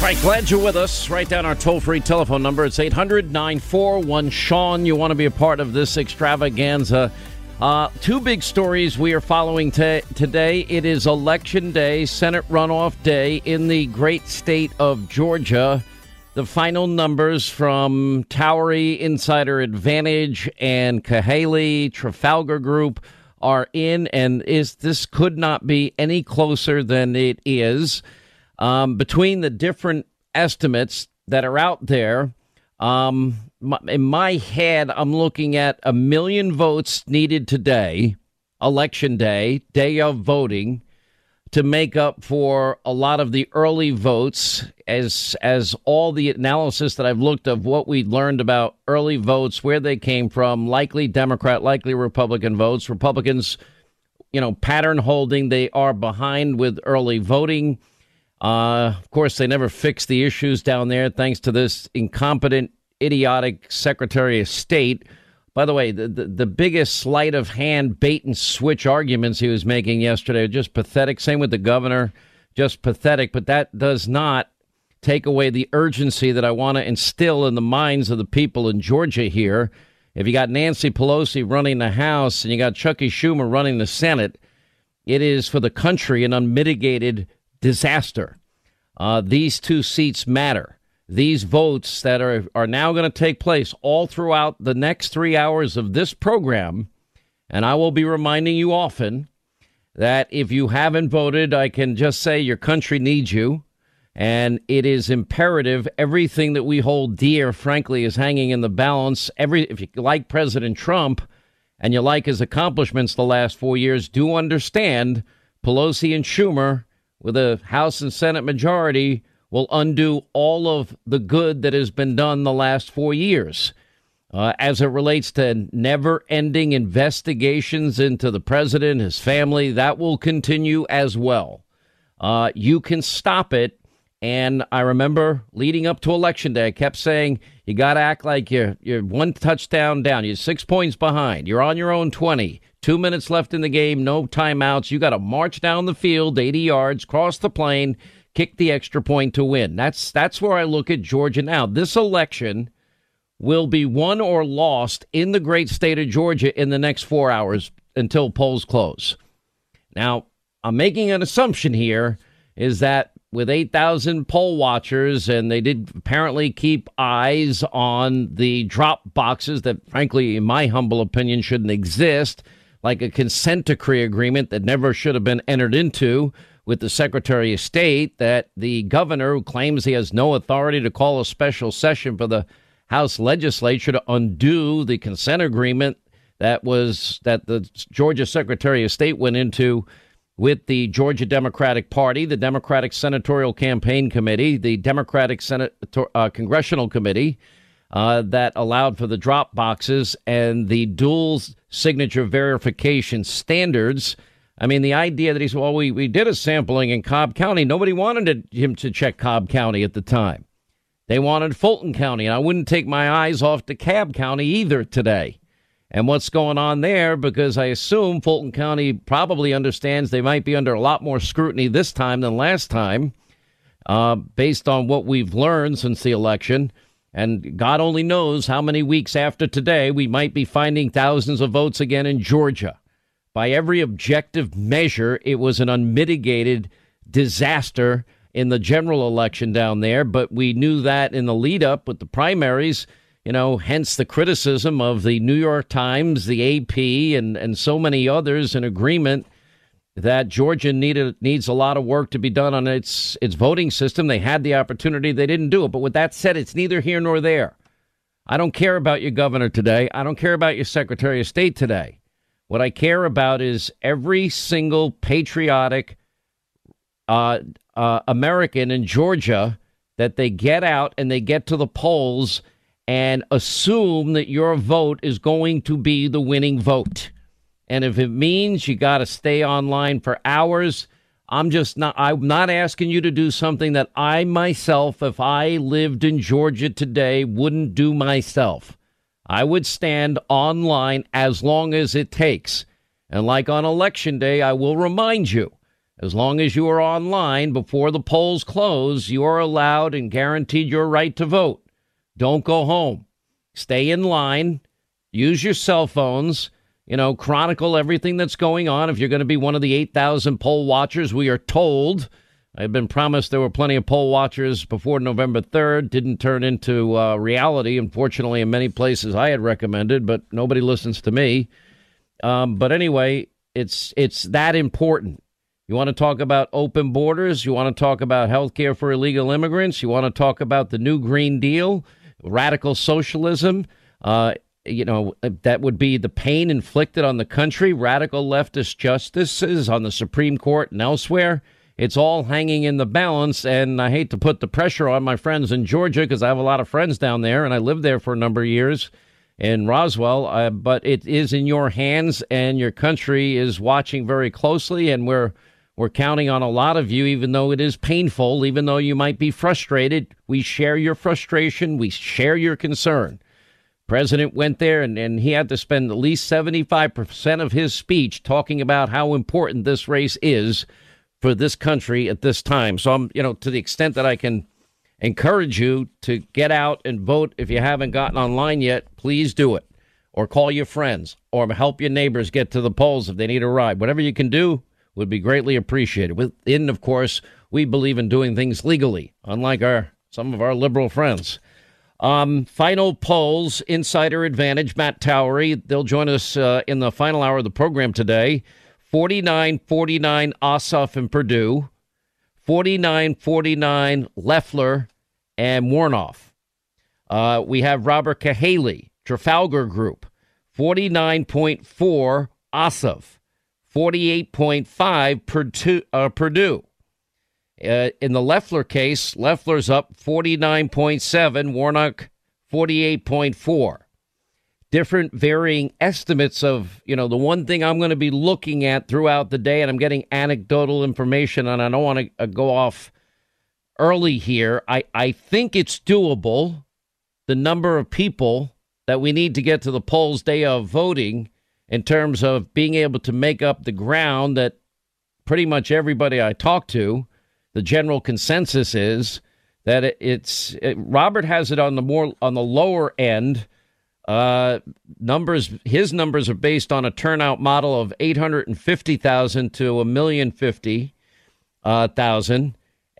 Right, glad you're with us. Write down our toll free telephone number. It's 800 941 Sean. You want to be a part of this extravaganza. Uh, two big stories we are following t- today. It is Election Day, Senate runoff day in the great state of Georgia. The final numbers from Towery, Insider Advantage, and Cahaly, Trafalgar Group are in, and is this could not be any closer than it is um, between the different estimates that are out there, um, in my head, I'm looking at a million votes needed today, election day, day of voting, to make up for a lot of the early votes. As as all the analysis that I've looked of what we learned about early votes, where they came from, likely Democrat, likely Republican votes, Republicans, you know, pattern holding, they are behind with early voting uh, of course, they never fixed the issues down there thanks to this incompetent, idiotic Secretary of State. By the way, the, the, the, biggest sleight of hand bait and switch arguments he was making yesterday are just pathetic. Same with the governor, just pathetic. But that does not take away the urgency that I want to instill in the minds of the people in Georgia here. If you got Nancy Pelosi running the House and you got Chuckie Schumer running the Senate, it is for the country an unmitigated disaster. Uh, these two seats matter. These votes that are, are now going to take place all throughout the next three hours of this program, and I will be reminding you often that if you haven't voted, I can just say your country needs you. And it is imperative. Everything that we hold dear, frankly, is hanging in the balance. Every if you like President Trump and you like his accomplishments the last four years, do understand Pelosi and Schumer with a House and Senate majority will undo all of the good that has been done the last four years. Uh, as it relates to never ending investigations into the president, his family, that will continue as well. Uh, you can stop it. And I remember leading up to election day, I kept saying, you got to act like you're, you're one touchdown down. You're six points behind. You're on your own 20. Two minutes left in the game, no timeouts. You got to march down the field 80 yards, cross the plane, kick the extra point to win. That's that's where I look at Georgia now. This election will be won or lost in the great state of Georgia in the next 4 hours until polls close. Now, I'm making an assumption here is that with 8,000 poll watchers, and they did apparently keep eyes on the drop boxes that, frankly, in my humble opinion, shouldn't exist like a consent decree agreement that never should have been entered into with the Secretary of State that the governor, who claims he has no authority to call a special session for the House legislature to undo the consent agreement that was that the Georgia Secretary of State went into with the Georgia Democratic Party, the Democratic Senatorial Campaign Committee, the Democratic Senate uh, Congressional Committee uh, that allowed for the drop boxes and the dual signature verification standards. I mean, the idea that he's, well, we, we did a sampling in Cobb County. Nobody wanted him to check Cobb County at the time. They wanted Fulton County, and I wouldn't take my eyes off DeKalb County either today and what's going on there because I assume Fulton County probably understands they might be under a lot more scrutiny this time than last time, uh, based on what we've learned since the election. And God only knows how many weeks after today we might be finding thousands of votes again in Georgia. By every objective measure, it was an unmitigated disaster in the general election down there, but we knew that in the lead up with the primaries you know, hence the criticism of the New York Times, the AP, and, and so many others in agreement that Georgia needed needs a lot of work to be done on its its voting system. They had the opportunity, they didn't do it. But with that said, it's neither here nor there. I don't care about your governor today. I don't care about your secretary of state today. What I care about is every single patriotic uh, uh, American in Georgia that they get out and they get to the polls and assume that your vote is going to be the winning vote. And if it means you got to stay online for hours, I'm just not I'm not asking you to do something that I myself if I lived in Georgia today wouldn't do myself. I would stand online as long as it takes. And like on election day, I will remind you as long as you are online before the polls close, you are allowed and guaranteed your right to vote. Don't go home. Stay in line. Use your cell phones. You know, chronicle everything that's going on. If you're going to be one of the 8,000 poll watchers, we are told. I've been promised there were plenty of poll watchers before November 3rd. Didn't turn into uh, reality, unfortunately, in many places I had recommended, but nobody listens to me. Um, but anyway, it's it's that important. You want to talk about open borders? You want to talk about health care for illegal immigrants? You want to talk about the new Green Deal? radical socialism. Uh, you know, that would be the pain inflicted on the country, radical leftist justices on the Supreme Court and elsewhere. It's all hanging in the balance. And I hate to put the pressure on my friends in Georgia because I have a lot of friends down there and I lived there for a number of years in Roswell. Uh, but it is in your hands and your country is watching very closely. And we're we're counting on a lot of you, even though it is painful, even though you might be frustrated. We share your frustration. We share your concern. President went there and, and he had to spend at least 75% of his speech talking about how important this race is for this country at this time. So I'm, you know, to the extent that I can encourage you to get out and vote if you haven't gotten online yet, please do it. Or call your friends or help your neighbors get to the polls if they need a ride. Whatever you can do, would be greatly appreciated. Within, of course, we believe in doing things legally, unlike our some of our liberal friends. Um, final polls, Insider Advantage, Matt Towery. They'll join us uh, in the final hour of the program today. 49 49 Ossoff and Perdue, 49 49 Loeffler and Warnock. Uh, we have Robert Cahaly, Trafalgar Group, 49.4 Ossoff. 48.5 Perdue. Uh, Perdue. Uh, in the Loeffler case, Loeffler's up 49.7, Warnock 48.4. Different varying estimates of, you know, the one thing I'm going to be looking at throughout the day, and I'm getting anecdotal information, and I don't want to uh, go off early here. I, I think it's doable. The number of people that we need to get to the polls day of voting in terms of being able to make up the ground that pretty much everybody I talk to, the general consensus is that it, it's it, Robert has it on the more on the lower end. Uh, numbers his numbers are based on a turnout model of eight hundred and fifty thousand to a million fifty uh.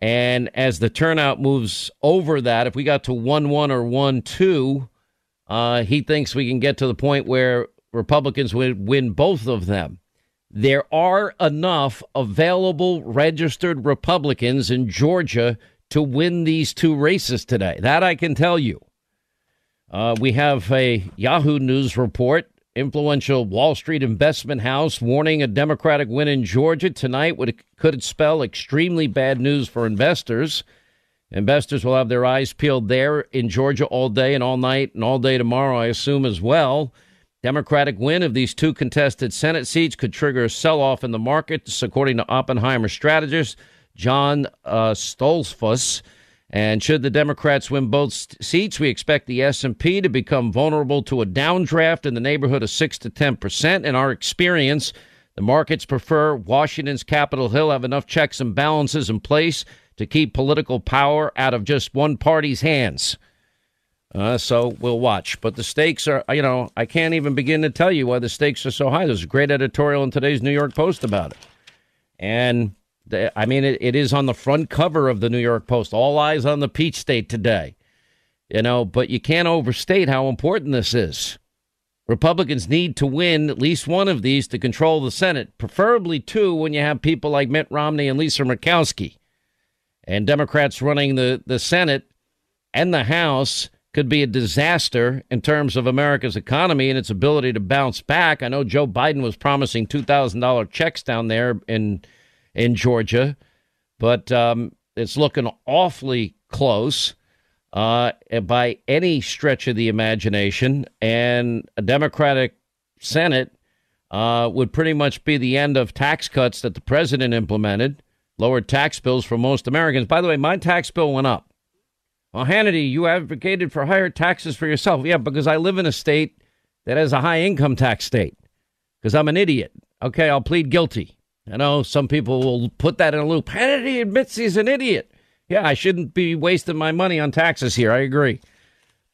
And as the turnout moves over that, if we got to one one or one two, uh, he thinks we can get to the point where Republicans would win both of them. There are enough available registered Republicans in Georgia to win these two races today. That I can tell you. Uh, we have a Yahoo News report influential Wall Street investment house warning a Democratic win in Georgia tonight would could spell extremely bad news for investors. Investors will have their eyes peeled there in Georgia all day and all night and all day tomorrow, I assume, as well. Democratic win of these two contested Senate seats could trigger a sell off in the markets, according to Oppenheimer strategist John uh, Stoltzfus. And should the Democrats win both seats, we expect the S&P to become vulnerable to a downdraft in the neighborhood of 6 to 10%. In our experience, the markets prefer Washington's Capitol Hill have enough checks and balances in place to keep political power out of just one party's hands. Uh, so we'll watch. But the stakes are, you know, I can't even begin to tell you why the stakes are so high. There's a great editorial in today's New York Post about it. And I mean, it, it is on the front cover of the New York Post. All eyes on the Peach State today. You know, but you can't overstate how important this is. Republicans need to win at least one of these to control the Senate, preferably two when you have people like Mitt Romney and Lisa Murkowski. And Democrats running the, the Senate and the House could be a disaster in terms of America's economy and its ability to bounce back. I know Joe Biden was promising $2,000 checks down there in in Georgia, but um, it's looking awfully close uh, by any stretch of the imagination. And a Democratic Senate uh, would pretty much be the end of tax cuts that the president implemented, lowered tax bills for most Americans. By the way, my tax bill went up. Well, Hannity, you advocated for higher taxes for yourself. Yeah, because I live in a state that has a high income tax state. Because I'm an idiot. Okay, I'll plead guilty. I know some people will put that in a loop. Hannity admits he's an idiot. Yeah, I shouldn't be wasting my money on taxes here. I agree.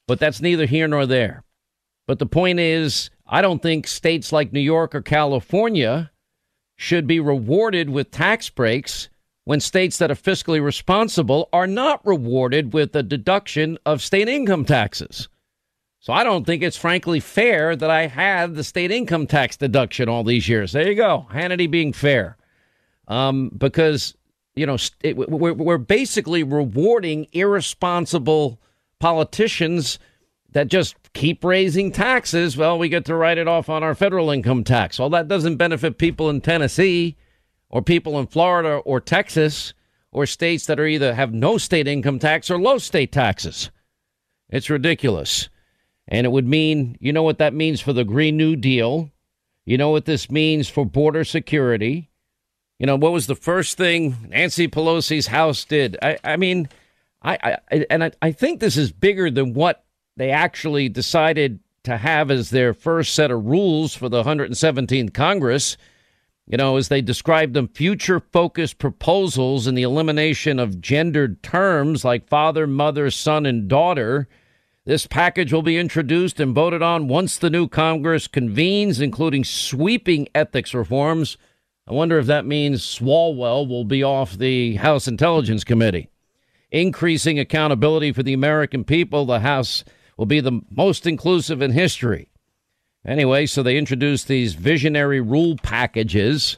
But that's neither here nor there. But the point is, I don't think states like New York or California should be rewarded with tax breaks when states that are fiscally responsible are not rewarded with a deduction of state income taxes. So I don't think it's frankly fair that I had the state income tax deduction all these years. There you go, Hannity being fair, um, because you know it, we're, we're basically rewarding irresponsible politicians that just keep raising taxes. Well, we get to write it off on our federal income tax. Well, that doesn't benefit people in Tennessee or people in Florida or Texas or states that are either have no state income tax or low state taxes. It's ridiculous. And it would mean, you know what that means for the Green New Deal. You know what this means for border security. You know, what was the first thing Nancy Pelosi's house did? I, I mean, I, I and I, I think this is bigger than what they actually decided to have as their first set of rules for the 117th Congress. You know, as they described them, future focused proposals in the elimination of gendered terms like father, mother, son, and daughter this package will be introduced and voted on once the new Congress convenes, including sweeping ethics reforms. I wonder if that means Swalwell will be off the House Intelligence Committee. Increasing accountability for the American people, the House will be the most inclusive in history. Anyway, so they introduced these visionary rule packages,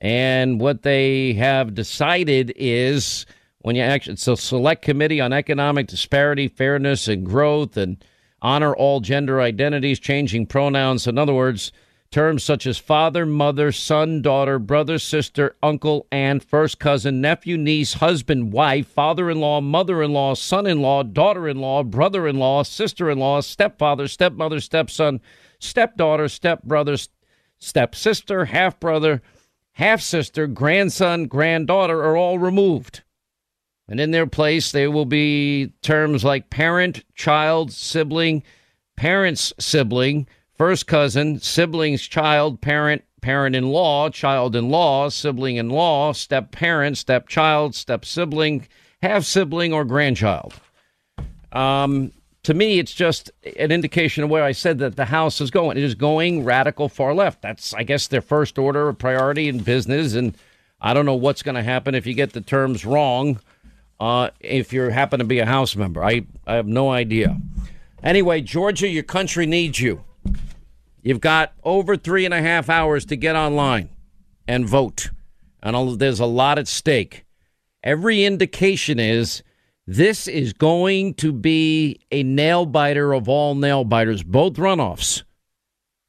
and what they have decided is when you actually it's a select committee on economic disparity, fairness, and growth, and honor all gender identities, changing pronouns. In other words, terms such as father, mother, son, daughter, brother, sister, uncle, aunt, first cousin, nephew, niece, husband, wife, father in law, mother in law, son in law, daughter in law, brother in law, sister in law, stepfather, stepmother, stepson, stepdaughter, stepbrother, stepsister, half brother, half sister, grandson, granddaughter are all removed. And in their place, there will be terms like parent, child, sibling, parent's sibling, first cousin, sibling's child, parent, parent in law, child in law, sibling in law, step parent, step child, step sibling, half sibling, or grandchild. Um, to me, it's just an indication of where I said that the House is going. It is going radical far left. That's, I guess, their first order of priority in business. And I don't know what's going to happen if you get the terms wrong uh, if you happen to be a House member. I, I have no idea. Anyway, Georgia, your country needs you. You've got over three and a half hours to get online and vote. And there's a lot at stake. Every indication is this is going to be a nail biter of all nail biters, both runoffs.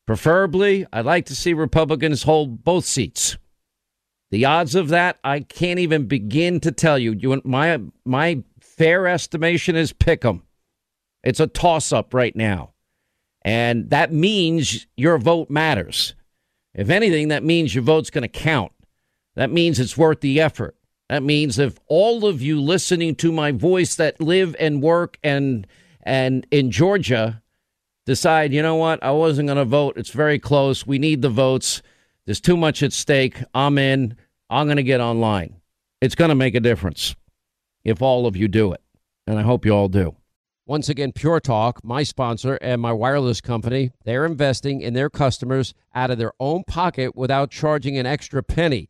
Preferably, I'd like to see Republicans hold both seats. The odds of that, I can't even begin to tell you. you my my fair estimation is pick 'em. It's a toss up right now. And that means your vote matters. If anything, that means your vote's going to count. That means it's worth the effort. That means if all of you listening to my voice that live and work and and in Georgia decide, you know what, I wasn't going to vote. It's very close. We need the votes. There's too much at stake. I'm in. I'm going to get online. It's going to make a difference if all of you do it. And I hope you all do. Once again, Pure Talk, my sponsor and my wireless company, they're investing in their customers out of their own pocket without charging an extra penny.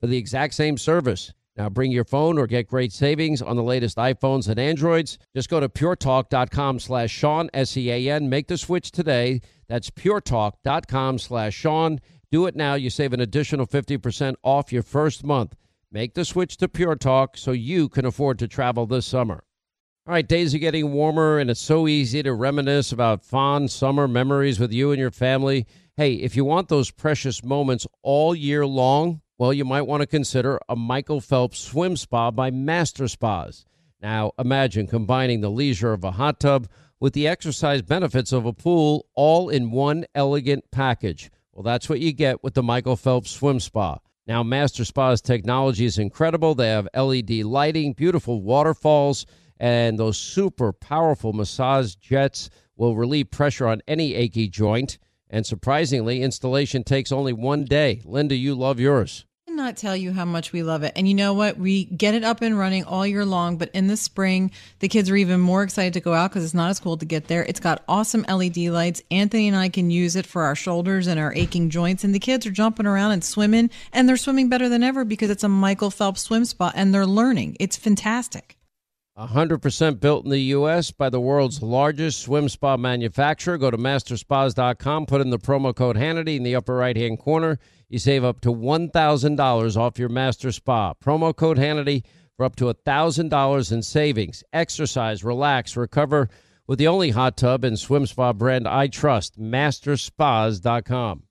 for the exact same service. Now bring your phone or get great savings on the latest iPhones and Androids. Just go to puretalk.com slash Sean, S-E-A-N. Make the switch today. That's puretalk.com slash Sean. Do it now. You save an additional 50% off your first month. Make the switch to Pure Talk so you can afford to travel this summer. All right, days are getting warmer, and it's so easy to reminisce about fond summer memories with you and your family. Hey, if you want those precious moments all year long, well, you might want to consider a Michael Phelps swim spa by Master Spas. Now, imagine combining the leisure of a hot tub with the exercise benefits of a pool all in one elegant package. Well, that's what you get with the Michael Phelps Swim Spa. Now, Master Spa's technology is incredible. They have LED lighting, beautiful waterfalls and those super powerful massage jets will relieve pressure on any achy joint. And surprisingly, installation takes only one day. Linda, you love yours not tell you how much we love it. And you know what? We get it up and running all year long, but in the spring, the kids are even more excited to go out because it's not as cold to get there. It's got awesome LED lights. Anthony and I can use it for our shoulders and our aching joints. And the kids are jumping around and swimming, and they're swimming better than ever because it's a Michael Phelps swim spot and they're learning. It's fantastic. 100% built in the U.S. by the world's largest swim spa manufacturer. Go to masterspas.com, put in the promo code Hannity in the upper right hand corner. You save up to $1,000 off your master spa. Promo code Hannity for up to $1,000 in savings. Exercise, relax, recover with the only hot tub and swim spa brand I trust, masterspas.com.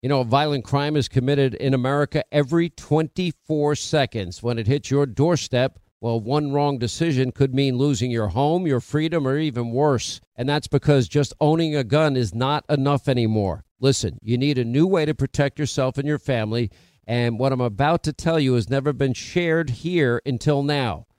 You know, a violent crime is committed in America every 24 seconds. When it hits your doorstep, well, one wrong decision could mean losing your home, your freedom, or even worse. And that's because just owning a gun is not enough anymore. Listen, you need a new way to protect yourself and your family. And what I'm about to tell you has never been shared here until now.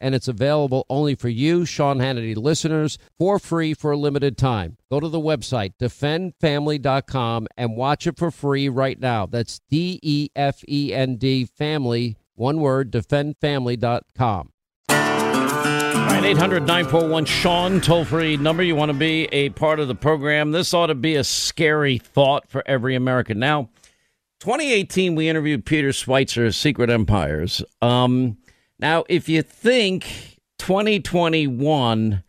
and it's available only for you, Sean Hannity listeners, for free for a limited time. Go to the website, defendfamily.com, and watch it for free right now. That's D E F E N D family, one word, defendfamily.com. All right, 800 941 Sean, toll free number. You want to be a part of the program. This ought to be a scary thought for every American. Now, 2018, we interviewed Peter Schweizer, Secret Empires. Um, now, if you think 2021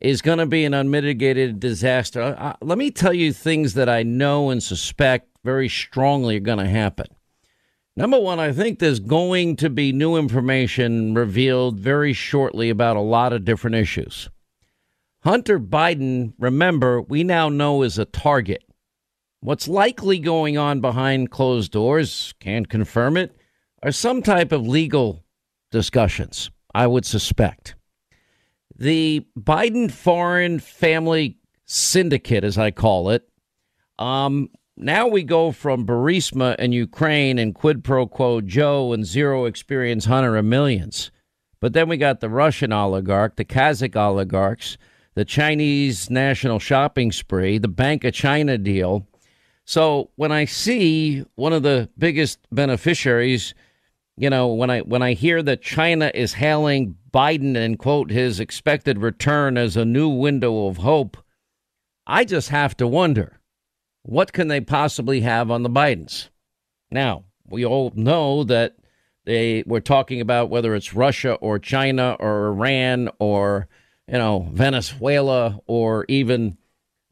is going to be an unmitigated disaster, uh, let me tell you things that I know and suspect very strongly are going to happen. Number one, I think there's going to be new information revealed very shortly about a lot of different issues. Hunter Biden, remember, we now know is a target. What's likely going on behind closed doors, can't confirm it, are some type of legal discussions, I would suspect. The Biden foreign family syndicate, as I call it, um, now we go from Burisma and Ukraine and quid pro quo Joe and zero experience Hunter and millions But then we got the Russian oligarch, the Kazakh oligarchs, the Chinese national shopping spree, the Bank of China deal. So when I see one of the biggest beneficiaries, you know, when I when I hear that China is hailing Biden and quote his expected return as a new window of hope, I just have to wonder, what can they possibly have on the Bidens? Now, we all know that they were talking about whether it's Russia or China or Iran or you know Venezuela or even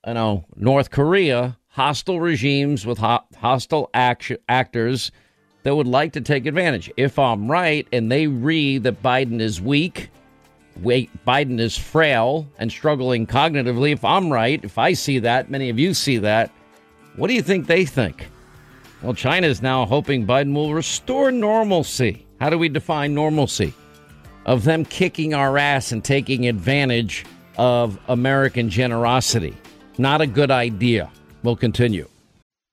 you know North Korea, hostile regimes with ho- hostile act- actors that would like to take advantage. If I'm right and they read that Biden is weak, wait, Biden is frail and struggling cognitively, if I'm right, if I see that, many of you see that, what do you think they think? Well, China is now hoping Biden will restore normalcy. How do we define normalcy? Of them kicking our ass and taking advantage of American generosity. Not a good idea. We'll continue.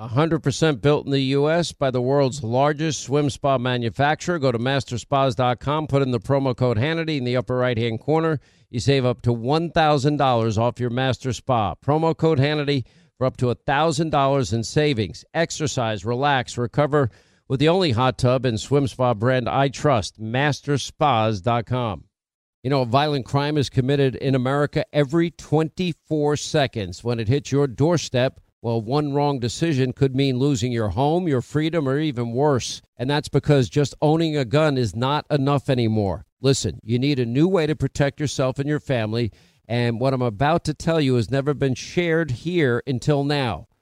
100% built in the U.S. by the world's largest swim spa manufacturer. Go to masterspas.com, put in the promo code Hannity in the upper right hand corner. You save up to $1,000 off your master spa. Promo code Hannity for up to $1,000 in savings. Exercise, relax, recover with the only hot tub and swim spa brand I trust, masterspas.com. You know, violent crime is committed in America every 24 seconds. When it hits your doorstep, well, one wrong decision could mean losing your home, your freedom, or even worse. And that's because just owning a gun is not enough anymore. Listen, you need a new way to protect yourself and your family. And what I'm about to tell you has never been shared here until now.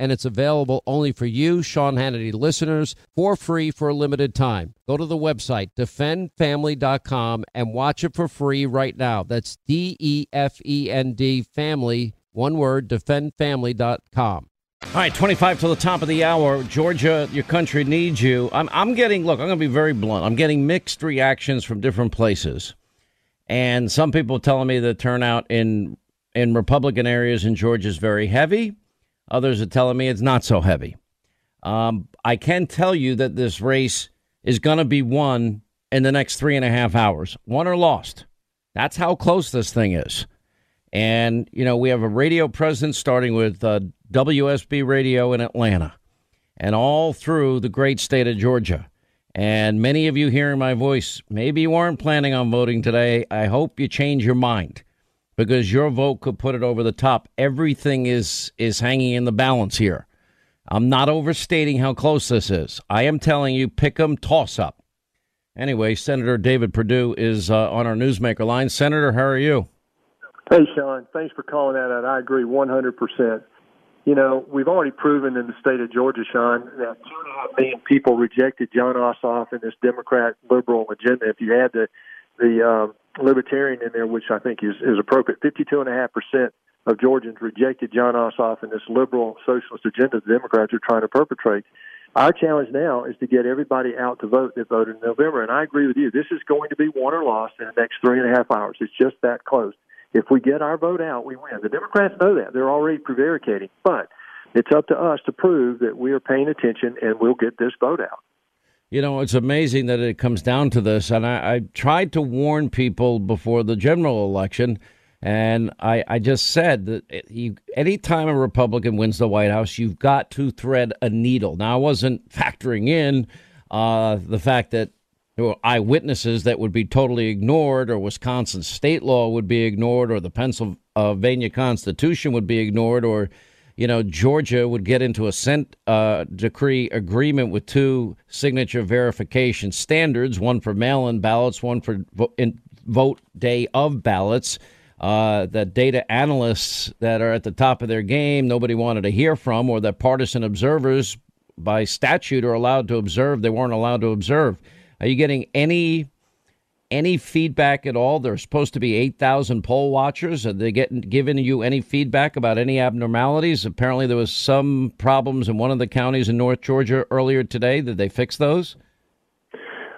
and it's available only for you, Sean Hannity listeners, for free for a limited time. Go to the website, defendfamily.com, and watch it for free right now. That's D E F E N D family, one word, defendfamily.com. All right, 25 to the top of the hour. Georgia, your country needs you. I'm, I'm getting, look, I'm going to be very blunt. I'm getting mixed reactions from different places. And some people telling me the turnout in in Republican areas in Georgia is very heavy. Others are telling me it's not so heavy. Um, I can tell you that this race is going to be won in the next three and a half hours, won or lost. That's how close this thing is. And, you know, we have a radio presence starting with uh, WSB radio in Atlanta. and all through the great state of Georgia. And many of you hearing my voice, maybe you weren't planning on voting today. I hope you change your mind because your vote could put it over the top. Everything is is hanging in the balance here. I'm not overstating how close this is. I am telling you, pick 'em, toss up. Anyway, Senator David Perdue is uh, on our newsmaker line. Senator, how are you? Hey, Sean. Thanks for calling that out. I agree 100%. You know, we've already proven in the state of Georgia, Sean, that two and a half million people rejected Jon Ossoff and this Democrat liberal agenda. If you add the the um, libertarian in there, which I think is is appropriate, 52.5 percent of Georgians rejected Jon Ossoff and this liberal socialist agenda the Democrats are trying to perpetrate. Our challenge now is to get everybody out to vote that voted in November. And I agree with you. This is going to be won or lost in the next three and a half hours. It's just that close. If we get our vote out, we win. The Democrats know that. They're already prevaricating. But it's up to us to prove that we are paying attention and we'll get this vote out. You know, it's amazing that it comes down to this. And I, I tried to warn people before the general election and I, I just said that you, anytime a Republican wins the White House, you've got to thread a needle. Now, I wasn't factoring in uh, the fact that there were eyewitnesses that would be totally ignored, or Wisconsin state law would be ignored, or the Pennsylvania Constitution would be ignored, or you know Georgia would get into a consent uh, decree agreement with two signature verification standards, one for mail-in ballots, one for vo- vote day of ballots uh, that data analysts that are at the top of their game nobody wanted to hear from, or that partisan observers by statute are allowed to observe they weren't allowed to observe. Are you getting any any feedback at all? There's supposed to be eight thousand poll watchers. Are they getting giving you any feedback about any abnormalities? Apparently, there was some problems in one of the counties in North Georgia earlier today. Did they fix those?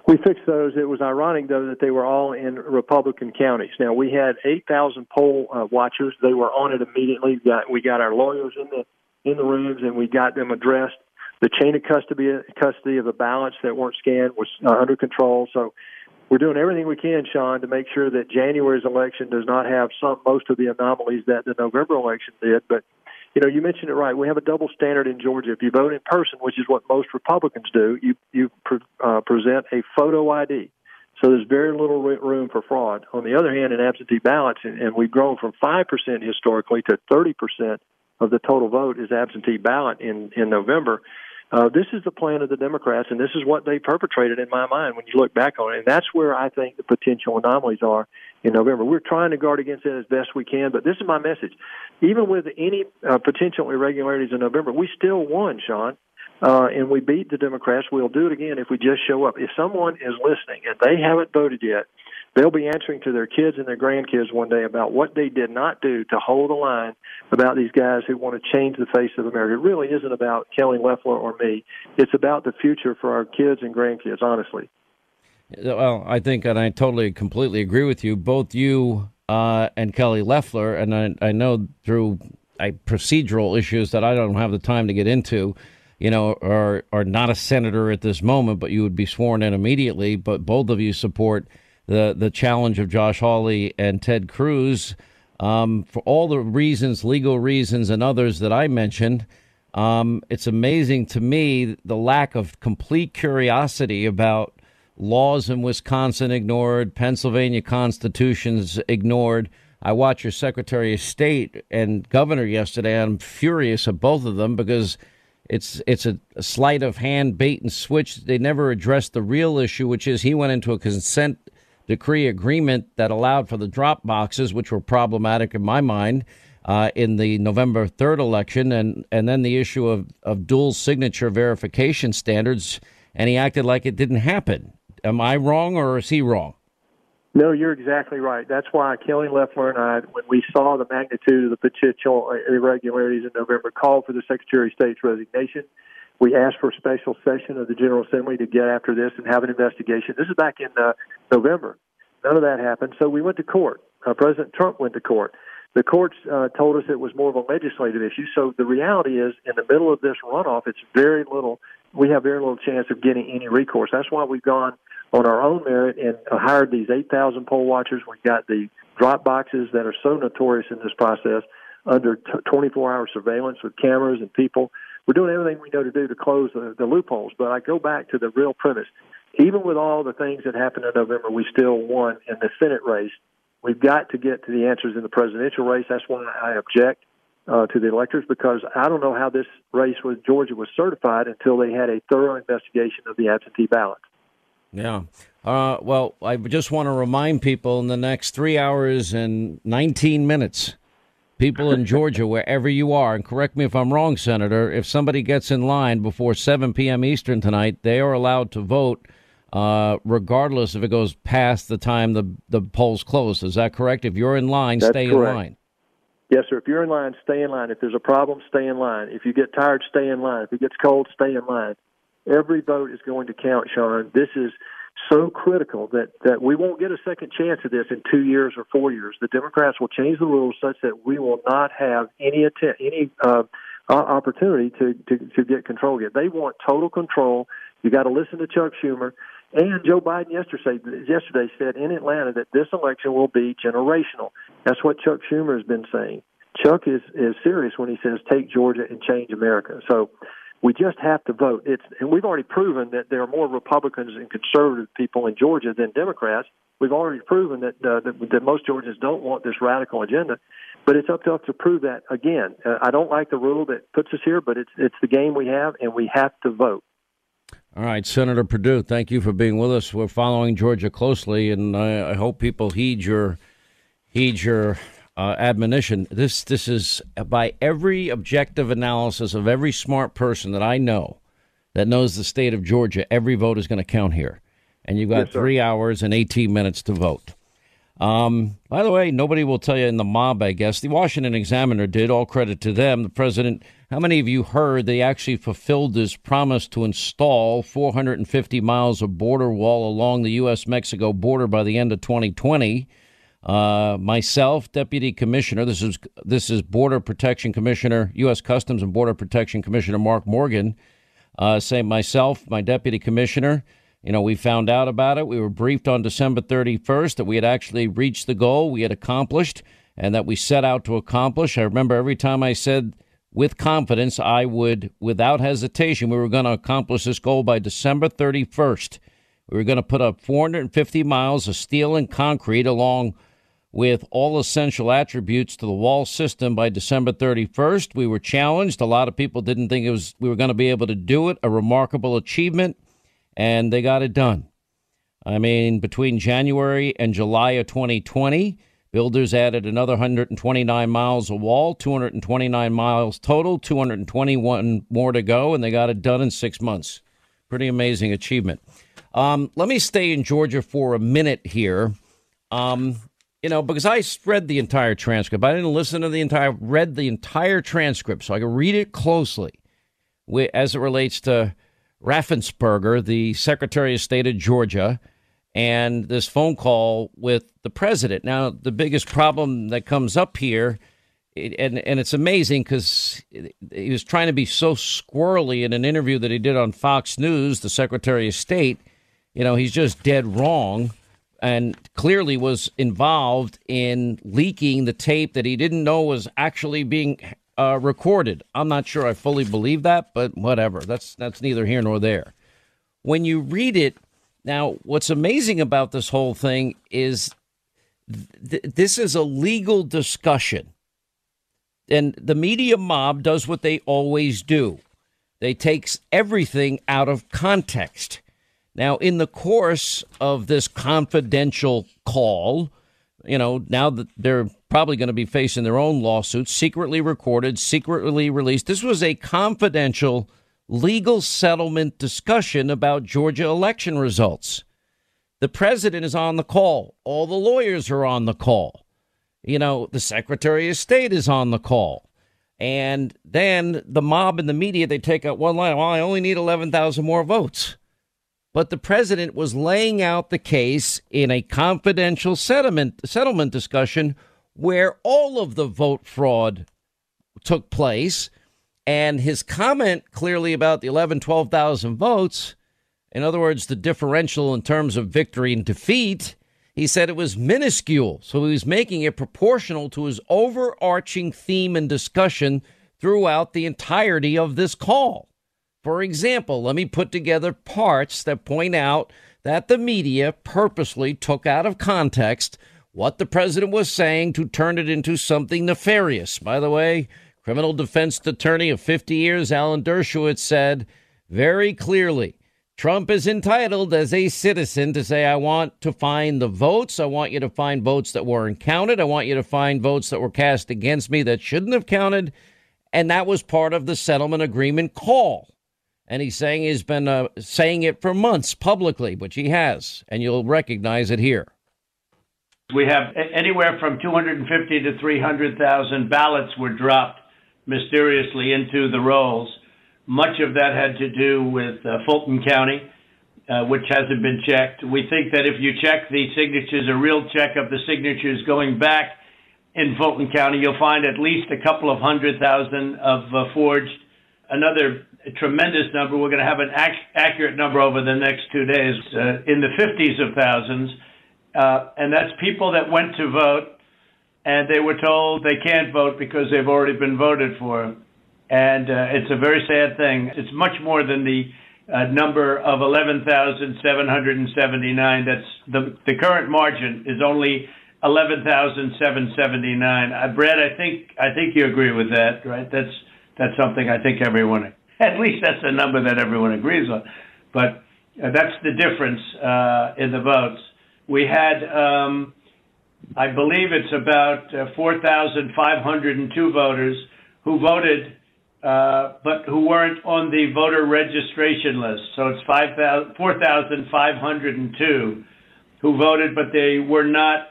We fixed those. It was ironic, though, that they were all in Republican counties. Now we had 8,000 poll uh, watchers. They were on it immediately. We got, we got our lawyers in the in the rooms, and we got them addressed. The chain of custody custody of the ballots that weren't scanned was uh, under control. So we're doing everything we can, Sean, to make sure that January's election does not have some most of the anomalies that the November election did. But you know, you mentioned it right. We have a double standard in Georgia. If you vote in person, which is what most Republicans do, you you pre- uh, present a photo ID. So there's very little room for fraud. On the other hand, in absentee ballots, and, we've grown from five percent historically to thirty percent of the total vote is absentee ballot in in November. Uh, this is the plan of the Democrats, and this is what they perpetrated in my mind when you look back on it. And that's where I think the potential anomalies are in November. We're trying to guard against it as best we can, but this is my message. Even with any uh, potential irregularities in November, we still won, Sean. Uh, and we beat the Democrats. We'll do it again if we just show up. If someone is listening and they haven't voted yet, they'll be answering to their kids and their grandkids one day about what they did not do to hold the line about these guys who want to change the face of America. It really isn't about Kelly Loeffler or me. It's about the future for our kids and grandkids, honestly. Well, I think, and I totally, completely agree with you. Both you uh, and Kelly Loeffler, and I, I know through procedural issues that I don't have the time to get into, you know, are are not a senator at this moment, but you would be sworn in immediately. But both of you support the the challenge of Josh Hawley and Ted Cruz um, for all the reasons, legal reasons, and others that I mentioned. Um, it's amazing to me the lack of complete curiosity about laws in Wisconsin ignored, Pennsylvania constitutions ignored. I watched your Secretary of State and Governor yesterday. And I'm furious at both of them because it's it's a, a sleight of hand, bait and switch. They never addressed the real issue, which is he went into a consent decree agreement that allowed for the drop boxes, which were problematic in my mind. Uh, in the November 3rd election, and, and then the issue of, of dual signature verification standards, and he acted like it didn't happen. Am I wrong, or is he wrong? No, you're exactly right. That's why Kelly Loeffler and I, when we saw the magnitude of the potential irregularities in November, called for the Secretary of State's resignation. We asked for a special session of the General Assembly to get after this and have an investigation. This is back in uh, November. None of that happened, so we went to court. Uh, President Trump went to court. The courts uh, told us it was more of a legislative issue. So the reality is, in the middle of this runoff, it's very little. We have very little chance of getting any recourse. That's why we've gone on our own merit and uh, hired these 8,000 poll watchers. We've got the drop boxes that are so notorious in this process under 24 hour surveillance with cameras and people we're doing everything we know to do to close the, the loopholes. But I go back to the real premise. Even with all the things that happened in November, we still won in the Senate race. We've got to get to the answers in the presidential race. That's why I object uh, to the electors because I don't know how this race with Georgia was certified until they had a thorough investigation of the absentee ballot. Yeah. Uh, well, I just want to remind people in the next three hours and 19 minutes, people in Georgia, wherever you are, and correct me if I'm wrong, Senator, if somebody gets in line before 7 p.m. Eastern tonight, they are allowed to vote. Uh, regardless if it goes past the time the the polls close, is that correct? If you're in line, That's stay correct. in line. Yes, sir. If you're in line, stay in line. If there's a problem, stay in line. If you get tired, stay in line. If it gets cold, stay in line. Every vote is going to count, Sean. This is so critical that, that we won't get a second chance at this in two years or four years. The Democrats will change the rules such that we will not have any attempt, any uh, opportunity to, to, to get control again. They want total control. You got to listen to Chuck Schumer. And Joe Biden yesterday yesterday said in Atlanta that this election will be generational. That's what Chuck Schumer has been saying. Chuck is is serious when he says take Georgia and change America. So we just have to vote. It's and we've already proven that there are more Republicans and conservative people in Georgia than Democrats. We've already proven that uh, that, that most Georgians don't want this radical agenda. But it's up to us to prove that again. Uh, I don't like the rule that puts us here, but it's it's the game we have, and we have to vote. All right, Senator Perdue, thank you for being with us. We're following Georgia closely, and I, I hope people heed your heed your uh, admonition. This this is by every objective analysis of every smart person that I know that knows the state of Georgia. Every vote is going to count here, and you've got yes, three hours and eighteen minutes to vote. Um, by the way, nobody will tell you in the mob, I guess. The Washington Examiner did. All credit to them. The president, how many of you heard they actually fulfilled his promise to install 450 miles of border wall along the U.S. Mexico border by the end of 2020? Uh, myself, Deputy Commissioner, this is this is Border Protection Commissioner, U.S. Customs and Border Protection Commissioner Mark Morgan. Uh, say myself, my Deputy Commissioner. You know, we found out about it. We were briefed on December 31st that we had actually reached the goal we had accomplished and that we set out to accomplish. I remember every time I said with confidence I would, without hesitation, we were going to accomplish this goal by December 31st. We were going to put up 450 miles of steel and concrete along with all essential attributes to the wall system by December 31st. We were challenged. A lot of people didn't think it was we were going to be able to do it. A remarkable achievement and they got it done. I mean, between January and July of 2020, builders added another 129 miles of wall, 229 miles total, 221 more to go, and they got it done in six months. Pretty amazing achievement. Um, let me stay in Georgia for a minute here. Um, you know, because I read the entire transcript. I didn't listen to the entire, read the entire transcript, so I could read it closely as it relates to Raffensperger, the Secretary of State of Georgia, and this phone call with the president. Now, the biggest problem that comes up here, and and it's amazing because he was trying to be so squirrely in an interview that he did on Fox News. The Secretary of State, you know, he's just dead wrong, and clearly was involved in leaking the tape that he didn't know was actually being uh, recorded. I'm not sure I fully believe that, but whatever. That's that's neither here nor there. When you read it now, what's amazing about this whole thing is th- this is a legal discussion, and the media mob does what they always do. They takes everything out of context. Now, in the course of this confidential call, you know, now that they're probably going to be facing their own lawsuits, secretly recorded, secretly released. This was a confidential legal settlement discussion about Georgia election results. The president is on the call. All the lawyers are on the call. You know, the Secretary of State is on the call. And then the mob and the media, they take out one line. Well, I only need 11,000 more votes. But the president was laying out the case in a confidential settlement, settlement discussion where all of the vote fraud took place. And his comment clearly about the 11, 12,000 votes, in other words, the differential in terms of victory and defeat, he said it was minuscule. So he was making it proportional to his overarching theme and discussion throughout the entirety of this call. For example, let me put together parts that point out that the media purposely took out of context what the president was saying to turn it into something nefarious. By the way, criminal defense attorney of 50 years, Alan Dershowitz, said very clearly Trump is entitled as a citizen to say, I want to find the votes. I want you to find votes that weren't counted. I want you to find votes that were cast against me that shouldn't have counted. And that was part of the settlement agreement call. And he's saying he's been uh, saying it for months publicly, which he has. And you'll recognize it here. We have anywhere from 250 to 300,000 ballots were dropped mysteriously into the rolls. Much of that had to do with uh, Fulton County, uh, which hasn't been checked. We think that if you check the signatures, a real check of the signatures going back in Fulton County, you'll find at least a couple of hundred thousand of uh, forged. Another tremendous number. We're going to have an ac- accurate number over the next two days uh, in the 50s of thousands. Uh, and that's people that went to vote and they were told they can't vote because they've already been voted for. And uh, it's a very sad thing. It's much more than the uh, number of 11,779. That's the the current margin is only 11,779. Uh, Brad, I think I think you agree with that, right? That's that's something I think everyone, at least that's a number that everyone agrees on. But uh, that's the difference uh, in the votes. We had. Um, I believe it's about uh, 4,502 voters who voted, uh, but who weren't on the voter registration list. So it's 4,502 who voted, but they were not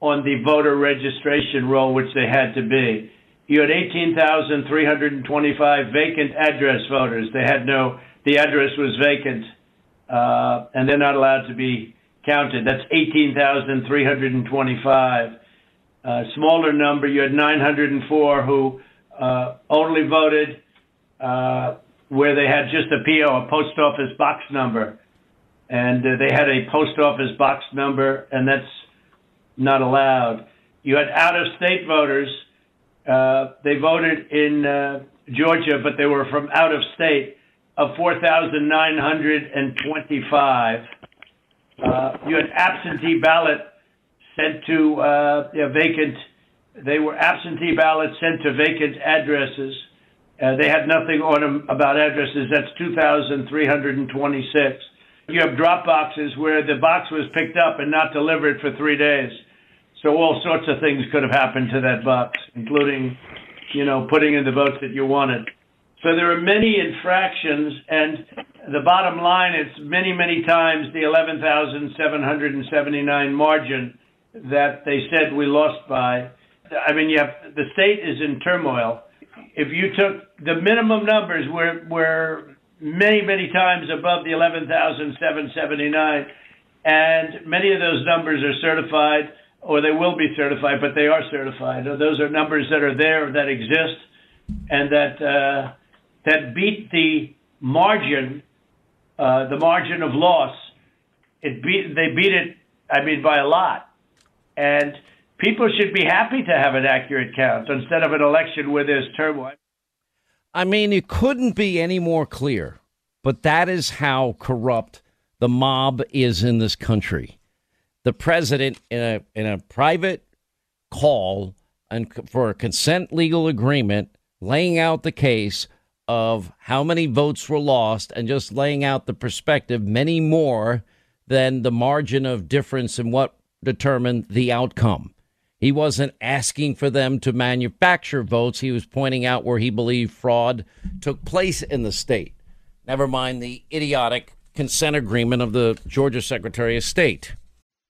on the voter registration roll, which they had to be. You had 18,325 vacant address voters. They had no, the address was vacant, uh, and they're not allowed to be counted. That's 18,325. Uh, smaller number, you had 904 who uh, only voted uh, where they had just a PO, a post office box number. And uh, they had a post office box number, and that's not allowed. You had out of state voters. Uh, they voted in uh, Georgia, but they were from out of state of 4,925. Uh, you had absentee ballot sent to uh, vacant. They were absentee ballots sent to vacant addresses. Uh, they had nothing on them about addresses. That's 2,326. You have drop boxes where the box was picked up and not delivered for three days. So all sorts of things could have happened to that box, including, you know, putting in the votes that you wanted. So there are many infractions, and the bottom line is many, many times the 11,779 margin that they said we lost by. I mean, you have the state is in turmoil. If you took the minimum numbers, were were many, many times above the 11,779, and many of those numbers are certified, or they will be certified, but they are certified. Those are numbers that are there that exist, and that. Uh, that beat the margin, uh, the margin of loss. It beat they beat it. I mean, by a lot, and people should be happy to have an accurate count instead of an election where there's turmoil. I mean, it couldn't be any more clear, but that is how corrupt the mob is in this country. The president, in a in a private call and for a consent legal agreement, laying out the case of how many votes were lost and just laying out the perspective, many more than the margin of difference in what determined the outcome. He wasn't asking for them to manufacture votes. He was pointing out where he believed fraud took place in the state. Never mind the idiotic consent agreement of the Georgia Secretary of State.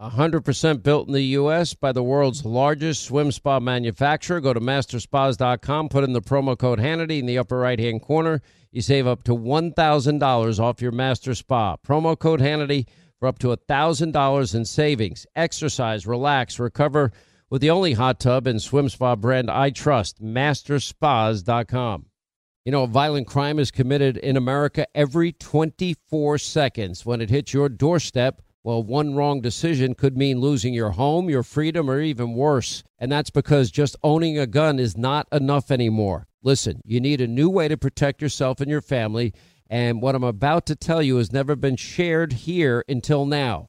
100% built in the U.S. by the world's largest swim spa manufacturer. Go to masterspas.com, put in the promo code Hannity in the upper right hand corner. You save up to $1,000 off your master spa. Promo code Hannity for up to $1,000 in savings. Exercise, relax, recover with the only hot tub and swim spa brand I trust, masterspas.com. You know, a violent crime is committed in America every 24 seconds. When it hits your doorstep, well, one wrong decision could mean losing your home, your freedom, or even worse. And that's because just owning a gun is not enough anymore. Listen, you need a new way to protect yourself and your family. And what I'm about to tell you has never been shared here until now.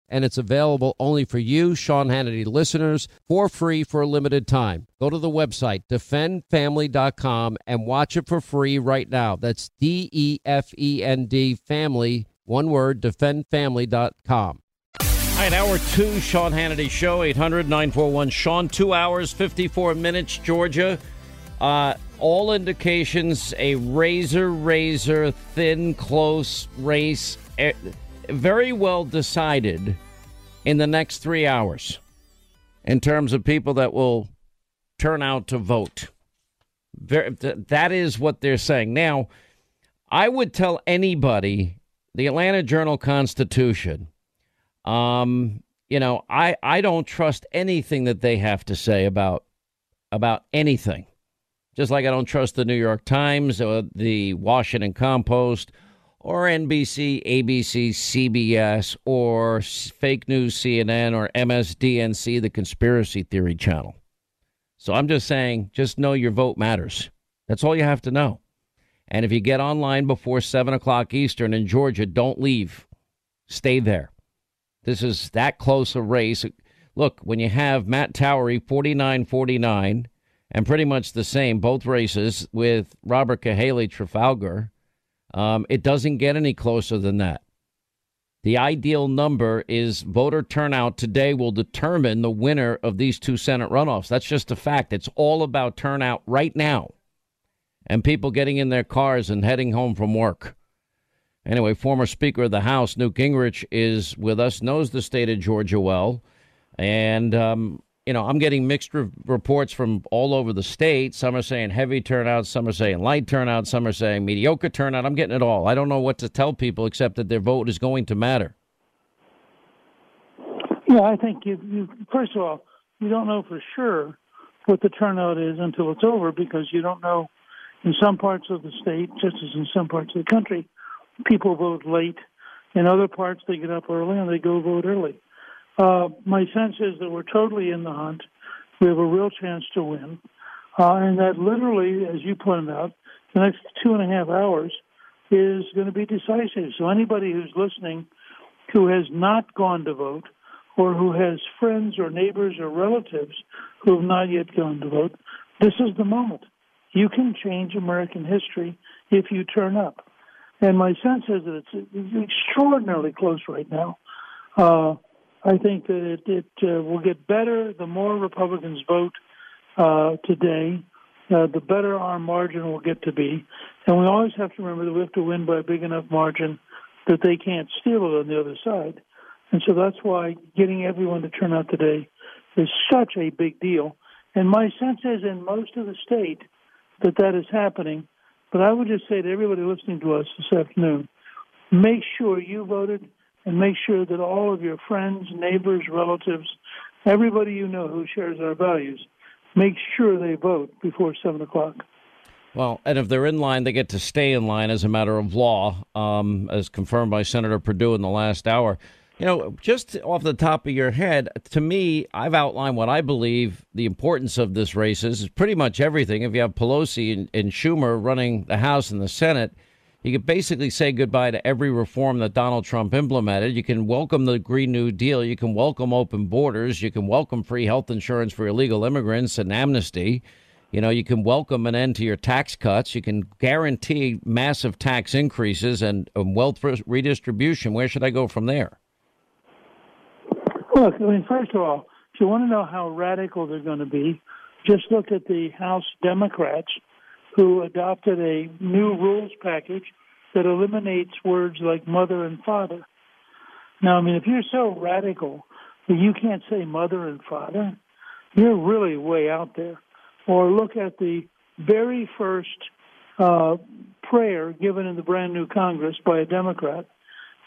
and it's available only for you, Sean Hannity listeners, for free for a limited time. Go to the website, defendfamily.com, and watch it for free right now. That's D E F E N D family, one word, defendfamily.com. All right, hour two, Sean Hannity Show, 800 941 Sean, two hours, 54 minutes, Georgia. Uh, all indications a razor, razor thin, close race. Very well decided in the next three hours in terms of people that will turn out to vote. that is what they're saying. Now, I would tell anybody the Atlanta Journal Constitution. Um, you know, I I don't trust anything that they have to say about about anything. Just like I don't trust the New York Times or the Washington Compost or NBC, ABC, CBS, or fake news CNN or MSDNC, the conspiracy theory channel. So I'm just saying, just know your vote matters. That's all you have to know. And if you get online before 7 o'clock Eastern in Georgia, don't leave. Stay there. This is that close a race. Look, when you have Matt Towery 49 49 and pretty much the same, both races, with Robert Cahaly Trafalgar um, it doesn't get any closer than that. The ideal number is voter turnout today will determine the winner of these two Senate runoffs. That's just a fact. It's all about turnout right now and people getting in their cars and heading home from work. Anyway, former Speaker of the House, Newt Gingrich, is with us, knows the state of Georgia well. And um, you know, I'm getting mixed re- reports from all over the state. Some are saying heavy turnout, some are saying light turnout, some are saying mediocre turnout. I'm getting it all. I don't know what to tell people except that their vote is going to matter. Yeah, I think you, you first of all, you don't know for sure what the turnout is until it's over because you don't know in some parts of the state, just as in some parts of the country, people vote late. In other parts, they get up early and they go vote early. Uh, my sense is that we're totally in the hunt. We have a real chance to win. Uh, and that literally, as you pointed out, the next two and a half hours is going to be decisive. So anybody who's listening who has not gone to vote or who has friends or neighbors or relatives who have not yet gone to vote, this is the moment. You can change American history if you turn up. And my sense is that it's extraordinarily close right now. Uh, I think that it, it uh, will get better the more Republicans vote uh, today, uh, the better our margin will get to be. And we always have to remember that we have to win by a big enough margin that they can't steal it on the other side. And so that's why getting everyone to turn out today is such a big deal. And my sense is in most of the state that that is happening. But I would just say to everybody listening to us this afternoon, make sure you voted and make sure that all of your friends, neighbors, relatives, everybody you know who shares our values, make sure they vote before 7 o'clock. Well, and if they're in line, they get to stay in line as a matter of law, um, as confirmed by Senator Perdue in the last hour. You know, just off the top of your head, to me, I've outlined what I believe the importance of this race is. is pretty much everything. If you have Pelosi and, and Schumer running the House and the Senate, you could basically say goodbye to every reform that Donald Trump implemented. You can welcome the Green New Deal. You can welcome open borders. You can welcome free health insurance for illegal immigrants and amnesty. You know, you can welcome an end to your tax cuts. You can guarantee massive tax increases and wealth redistribution. Where should I go from there? Look, I mean, first of all, if you want to know how radical they're going to be, just look at the House Democrats who adopted a new rules package that eliminates words like mother and father. Now, I mean, if you're so radical that you can't say mother and father, you're really way out there. Or look at the very first uh, prayer given in the brand new Congress by a Democrat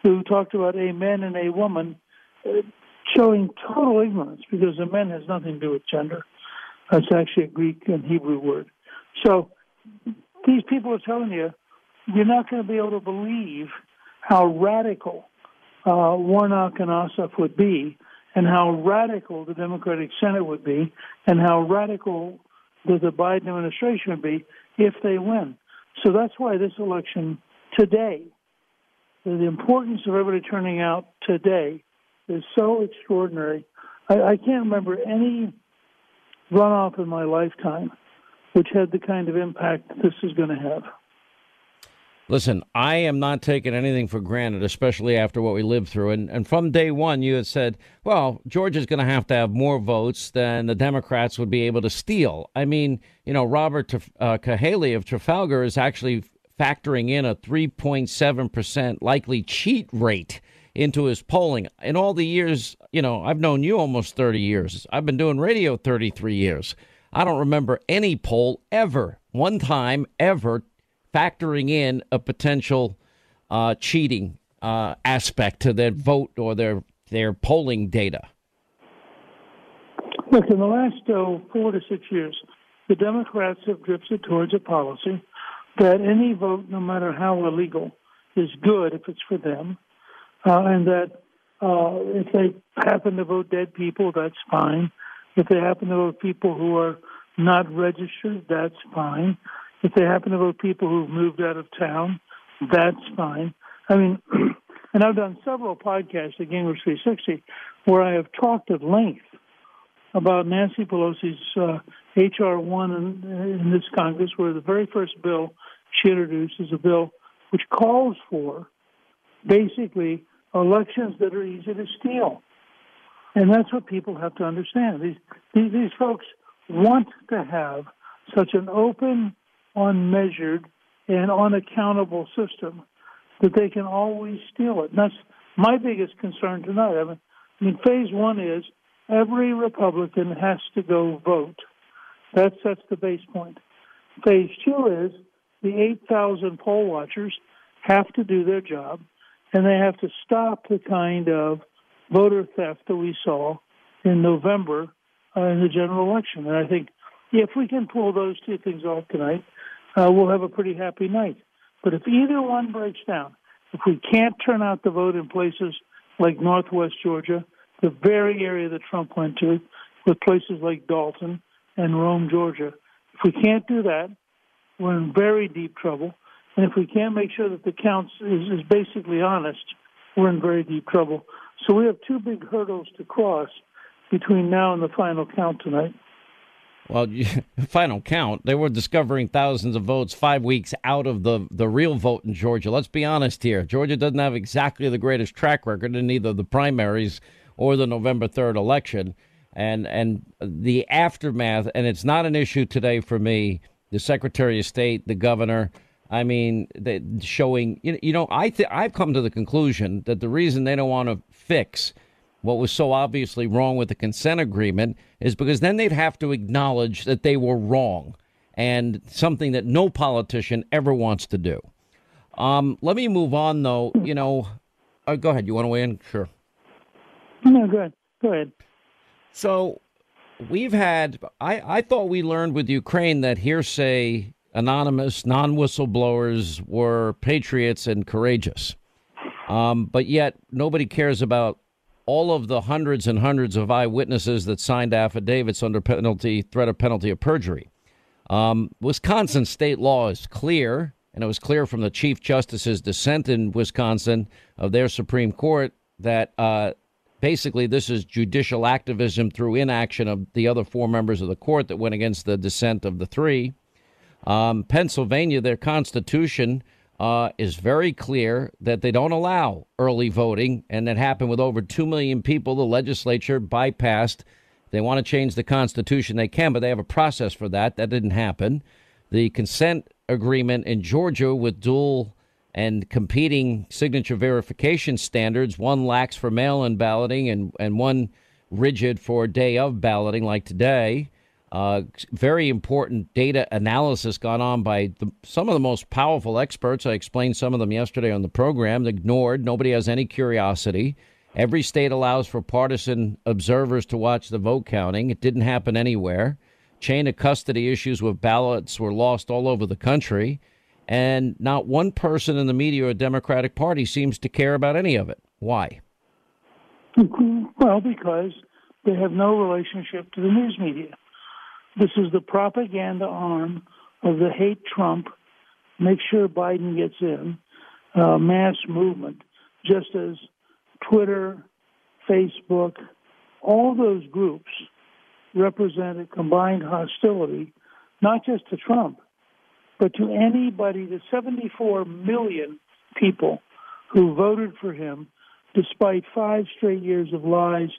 who talked about a man and a woman uh, showing total ignorance because a man has nothing to do with gender. That's actually a Greek and Hebrew word. So these people are telling you you're not going to be able to believe how radical uh, Warnock and Ossoff would be, and how radical the Democratic Senate would be, and how radical the, the Biden administration would be if they win. So that's why this election today, the importance of everybody turning out today is so extraordinary. I, I can't remember any runoff in my lifetime which had the kind of impact this is going to have. Listen, I am not taking anything for granted, especially after what we lived through. And, and from day one, you had said, well, Georgia's going to have to have more votes than the Democrats would be able to steal. I mean, you know, Robert uh, of Trafalgar is actually factoring in a 3.7% likely cheat rate into his polling. In all the years, you know, I've known you almost 30 years. I've been doing radio 33 years. I don't remember any poll ever, one time ever, factoring in a potential uh, cheating uh, aspect to their vote or their their polling data. Look, in the last uh, four to six years, the Democrats have drifted towards a policy that any vote, no matter how illegal, is good if it's for them, uh, and that uh, if they happen to vote dead people, that's fine. If they happen to vote people who are not registered, that's fine. If they happen to vote people who've moved out of town, that's fine. I mean, and I've done several podcasts at Gingrich 360 where I have talked at length about Nancy Pelosi's uh, H.R. 1 in, in this Congress, where the very first bill she introduced is a bill which calls for basically elections that are easy to steal. And that's what people have to understand. These, these, folks want to have such an open, unmeasured, and unaccountable system that they can always steal it. And that's my biggest concern tonight. I mean, I mean, phase one is every Republican has to go vote. That sets the base point. Phase two is the 8,000 poll watchers have to do their job and they have to stop the kind of voter theft that we saw in November uh, in the general election. And I think if we can pull those two things off tonight, uh, we'll have a pretty happy night. But if either one breaks down, if we can't turn out the vote in places like Northwest Georgia, the very area that Trump went to, with places like Dalton and Rome, Georgia, if we can't do that, we're in very deep trouble. And if we can't make sure that the count is, is basically honest, we're in very deep trouble. So we have two big hurdles to cross between now and the final count tonight. Well, final count, they were discovering thousands of votes five weeks out of the, the real vote in Georgia. Let's be honest here. Georgia doesn't have exactly the greatest track record in either the primaries or the November 3rd election. And, and the aftermath, and it's not an issue today for me, the Secretary of State, the governor, I mean, showing, you know, I th- I've come to the conclusion that the reason they don't want to fix what was so obviously wrong with the consent agreement is because then they'd have to acknowledge that they were wrong and something that no politician ever wants to do. Um, let me move on, though. You know, uh, go ahead. You want to weigh in? Sure. No, go ahead. Go ahead. So we've had, I, I thought we learned with Ukraine that hearsay, anonymous, non whistleblowers were patriots and courageous. Um, but yet nobody cares about all of the hundreds and hundreds of eyewitnesses that signed affidavits under penalty threat of penalty of perjury. Um, Wisconsin state law is clear, and it was clear from the Chief Justice's dissent in Wisconsin of their Supreme Court that uh, basically this is judicial activism through inaction of the other four members of the court that went against the dissent of the three. Um, Pennsylvania, their constitution uh, is very clear that they don't allow early voting, and that happened with over 2 million people. The legislature bypassed. They want to change the Constitution, they can, but they have a process for that. That didn't happen. The consent agreement in Georgia with dual and competing signature verification standards, one lax for mail in balloting and, and one rigid for day of balloting, like today. Uh, very important data analysis gone on by the, some of the most powerful experts. I explained some of them yesterday on the program. Ignored. Nobody has any curiosity. Every state allows for partisan observers to watch the vote counting. It didn't happen anywhere. Chain of custody issues with ballots were lost all over the country. And not one person in the media or Democratic Party seems to care about any of it. Why? Well, because they have no relationship to the news media. This is the propaganda arm of the hate Trump, make sure Biden gets in, uh, mass movement, just as Twitter, Facebook, all those groups represent a combined hostility, not just to Trump, but to anybody, the 74 million people who voted for him despite five straight years of lies,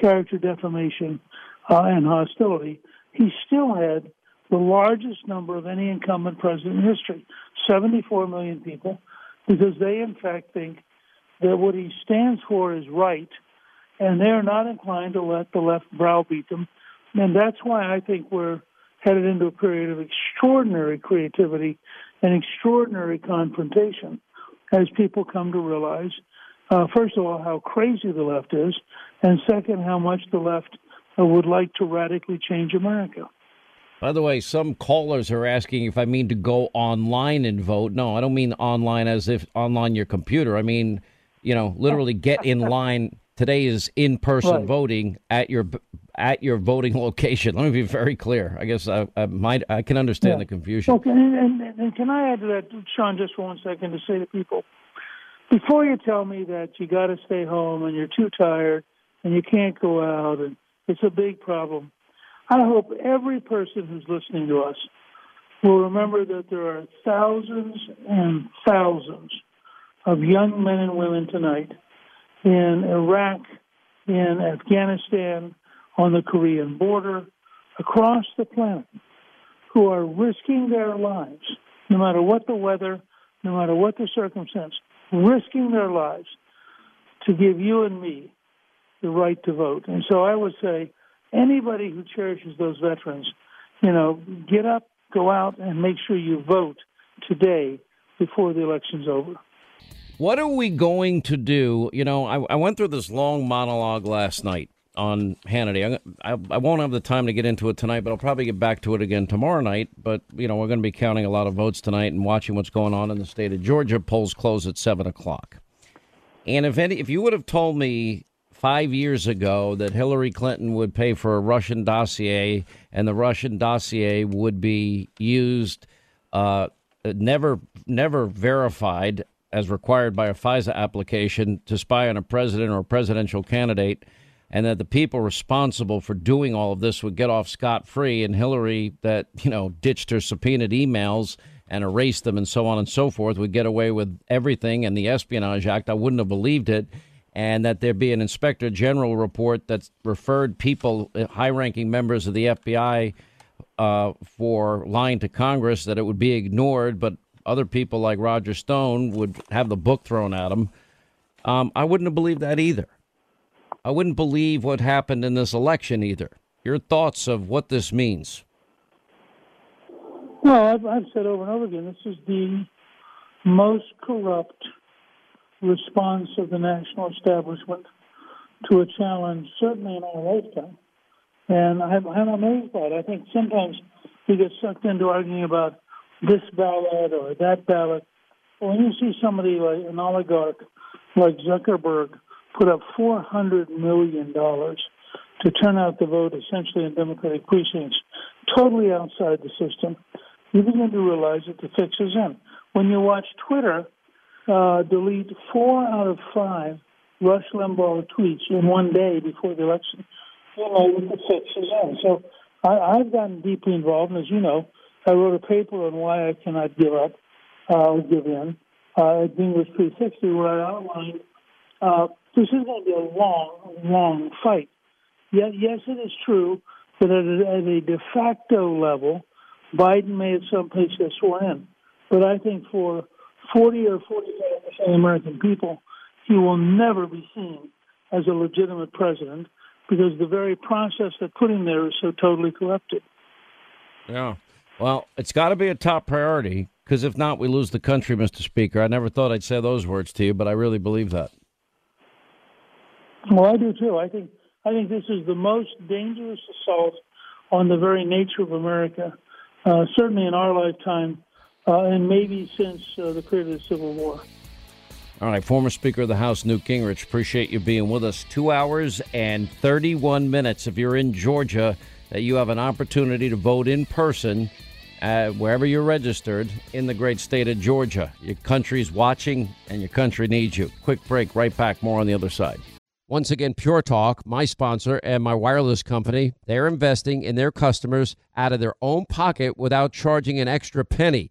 character defamation, uh, and hostility he still had the largest number of any incumbent president in history 74 million people because they, in fact, think that what he stands for is right, and they're not inclined to let the left browbeat them. And that's why I think we're headed into a period of extraordinary creativity and extraordinary confrontation as people come to realize, uh, first of all, how crazy the left is, and second, how much the left would like to radically change America. By the way, some callers are asking if I mean to go online and vote. No, I don't mean online as if online your computer. I mean, you know, literally get in line. Today is in-person right. voting at your at your voting location. Let me be very clear. I guess I, I might I can understand yeah. the confusion. Okay, and, and, and can I add to that, Sean, just for one second, to say to people, before you tell me that you got to stay home and you're too tired and you can't go out and it's a big problem. I hope every person who's listening to us will remember that there are thousands and thousands of young men and women tonight in Iraq, in Afghanistan, on the Korean border, across the planet, who are risking their lives, no matter what the weather, no matter what the circumstance, risking their lives to give you and me the right to vote. And so I would say anybody who cherishes those veterans, you know, get up, go out, and make sure you vote today before the election's over. What are we going to do? You know, I, I went through this long monologue last night on Hannity. I, I, I, won't have the time to get into it tonight, but I'll probably get back to it again tomorrow night. But, you know, we're going to be counting a lot of votes tonight and watching what's going on in the state of Georgia. Polls close at 7 o'clock. And if any, if you would have told me five years ago that Hillary Clinton would pay for a Russian dossier and the Russian dossier would be used, uh, never, never verified as required by a FISA application to spy on a president or a presidential candidate, and that the people responsible for doing all of this would get off scot free, and Hillary, that you know ditched her subpoenaed emails and erased them, and so on and so forth, would get away with everything. And the Espionage Act, I wouldn't have believed it. And that there be an inspector general report that referred people, high ranking members of the FBI, uh, for lying to Congress, that it would be ignored, but other people like Roger Stone would have the book thrown at them. Um, I wouldn't have believed that either. I wouldn't believe what happened in this election either. Your thoughts of what this means? Well, I've, I've said over and over again, this is the most corrupt response of the national establishment to a challenge, certainly in our lifetime. And I'm, I'm amazed by it. I think sometimes we get sucked into arguing about this ballot or that ballot. When you see somebody like an oligarch like Zuckerberg put up $400 million to turn out the vote essentially in Democratic precincts, totally outside the system, you begin to realize that the fix is in. When you watch Twitter uh, delete four out of five Rush Limbaugh tweets in one day before the election, you know the fix is in. So I, I've gotten deeply involved, and as you know, I wrote a paper on why I cannot give up, uh, give in, uh, at Gingrich 360, where I outlined uh, this is going to be a long, long fight. Yet, yes, it is true that at a, at a de facto level, Biden may at some place get sworn in. But I think for 40 or 45 percent of American people, he will never be seen as a legitimate president because the very process that put him there is so totally corrupted. Yeah. Well, it's got to be a top priority because if not, we lose the country, Mr. Speaker. I never thought I'd say those words to you, but I really believe that. Well, I do too. I think I think this is the most dangerous assault on the very nature of America, uh, certainly in our lifetime, uh, and maybe since uh, the period of the Civil War. All right, former Speaker of the House Newt Gingrich, appreciate you being with us. Two hours and 31 minutes. If you're in Georgia, that you have an opportunity to vote in person uh, wherever you're registered in the great state of Georgia. Your country's watching and your country needs you. Quick break, right back. More on the other side. Once again, Pure Talk, my sponsor and my wireless company, they're investing in their customers out of their own pocket without charging an extra penny.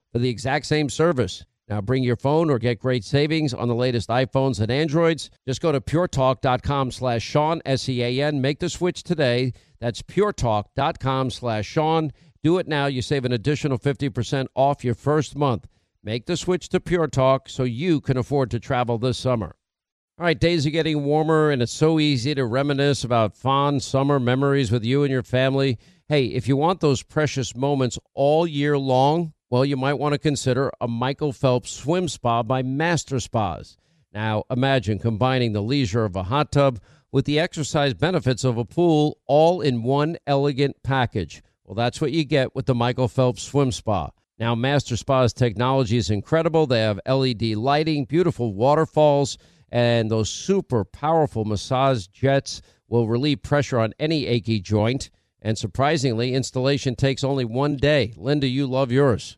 for the exact same service. Now bring your phone or get great savings on the latest iPhones and Androids. Just go to puretalk.com slash Sean, S-E-A-N. Make the switch today. That's puretalk.com slash Sean. Do it now. You save an additional 50% off your first month. Make the switch to Pure Talk so you can afford to travel this summer. All right, days are getting warmer, and it's so easy to reminisce about fond summer memories with you and your family. Hey, if you want those precious moments all year long, well, you might want to consider a Michael Phelps swim spa by Master Spas. Now, imagine combining the leisure of a hot tub with the exercise benefits of a pool all in one elegant package. Well, that's what you get with the Michael Phelps Swim Spa. Now, Master Spa's technology is incredible. They have LED lighting, beautiful waterfalls and those super powerful massage jets will relieve pressure on any achy joint. And surprisingly, installation takes only one day. Linda, you love yours.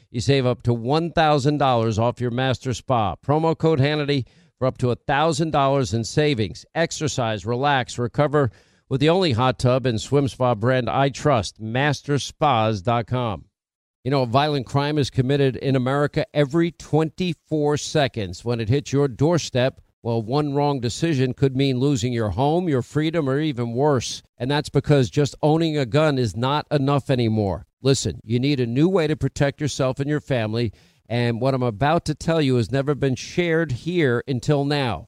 You save up to $1,000 off your master spa. Promo code Hannity for up to $1,000 in savings. Exercise, relax, recover with the only hot tub and swim spa brand I trust, masterspas.com. You know, a violent crime is committed in America every 24 seconds. When it hits your doorstep, Well, one wrong decision could mean losing your home, your freedom, or even worse. And that's because just owning a gun is not enough anymore. Listen, you need a new way to protect yourself and your family. And what I'm about to tell you has never been shared here until now.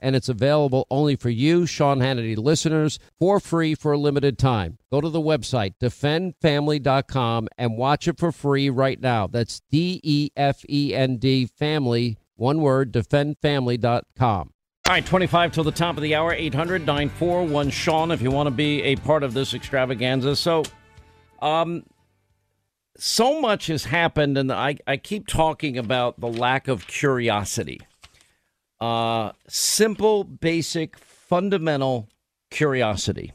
and it's available only for you, Sean Hannity listeners, for free for a limited time. Go to the website, defendfamily.com, and watch it for free right now. That's D E F E N D family, one word, defendfamily.com. All right, 25 till the top of the hour, 800 941 Sean, if you want to be a part of this extravaganza. So, um, so much has happened, and I, I keep talking about the lack of curiosity uh, simple, basic, fundamental curiosity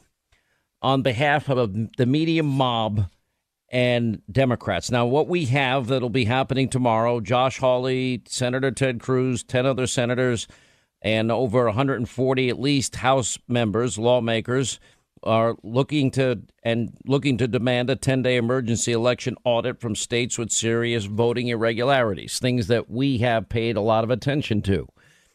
on behalf of the media mob and Democrats. Now, what we have that'll be happening tomorrow Josh Hawley, Senator Ted Cruz, 10 other senators, and over 140 at least House members, lawmakers are looking to and looking to demand a 10-day emergency election audit from states with serious voting irregularities, things that we have paid a lot of attention to.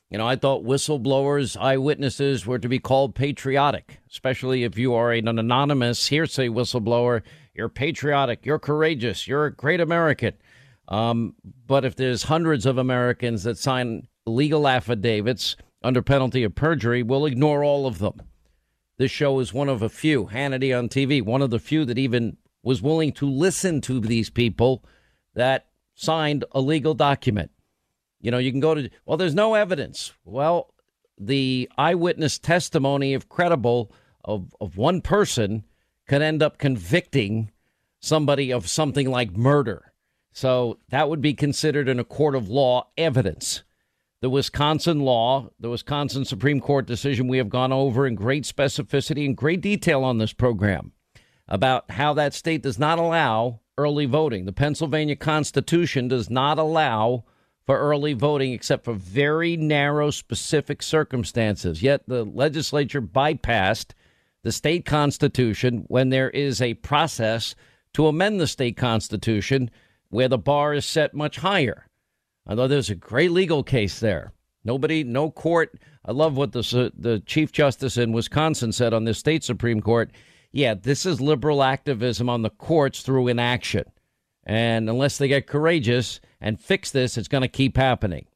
You know, I thought whistleblowers, eyewitnesses were to be called patriotic, especially if you are an anonymous hearsay whistleblower. You're patriotic, you're courageous, you're a great American. Um, but if there's hundreds of Americans that sign legal affidavits under penalty of perjury, we'll ignore all of them. This show is one of a few, Hannity on TV, one of the few that even was willing to listen to these people that signed a legal document. You know, you can go to, well, there's no evidence. Well, the eyewitness testimony, if credible, of, of one person could end up convicting somebody of something like murder. So that would be considered in a court of law evidence. The Wisconsin law, the Wisconsin Supreme Court decision we have gone over in great specificity and great detail on this program about how that state does not allow early voting. The Pennsylvania Constitution does not allow for early voting except for very narrow, specific circumstances. Yet the legislature bypassed the state constitution when there is a process to amend the state constitution where the bar is set much higher. Although there's a great legal case there. Nobody, no court. I love what the, the Chief Justice in Wisconsin said on the state Supreme Court. Yeah, this is liberal activism on the courts through inaction. And unless they get courageous and fix this, it's going to keep happening.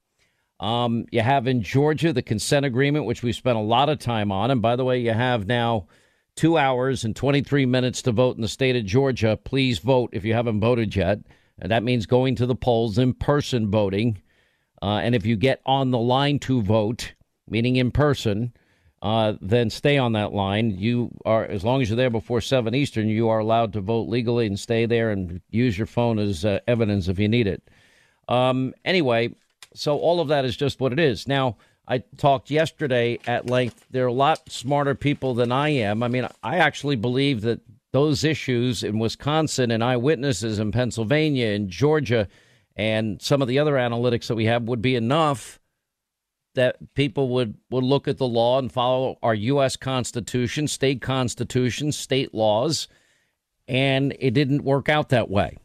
Um, you have in Georgia the consent agreement, which we spent a lot of time on. And by the way, you have now two hours and 23 minutes to vote in the state of Georgia. Please vote if you haven't voted yet. And that means going to the polls in person voting. Uh, and if you get on the line to vote, meaning in person, uh, then stay on that line. You are, as long as you're there before 7 Eastern, you are allowed to vote legally and stay there and use your phone as uh, evidence if you need it. Um, anyway, so all of that is just what it is. Now, I talked yesterday at length. There are a lot smarter people than I am. I mean, I actually believe that those issues in Wisconsin and eyewitnesses in Pennsylvania and Georgia and some of the other analytics that we have would be enough that people would, would look at the law and follow our U.S. Constitution, state constitutions, state laws, and it didn't work out that way.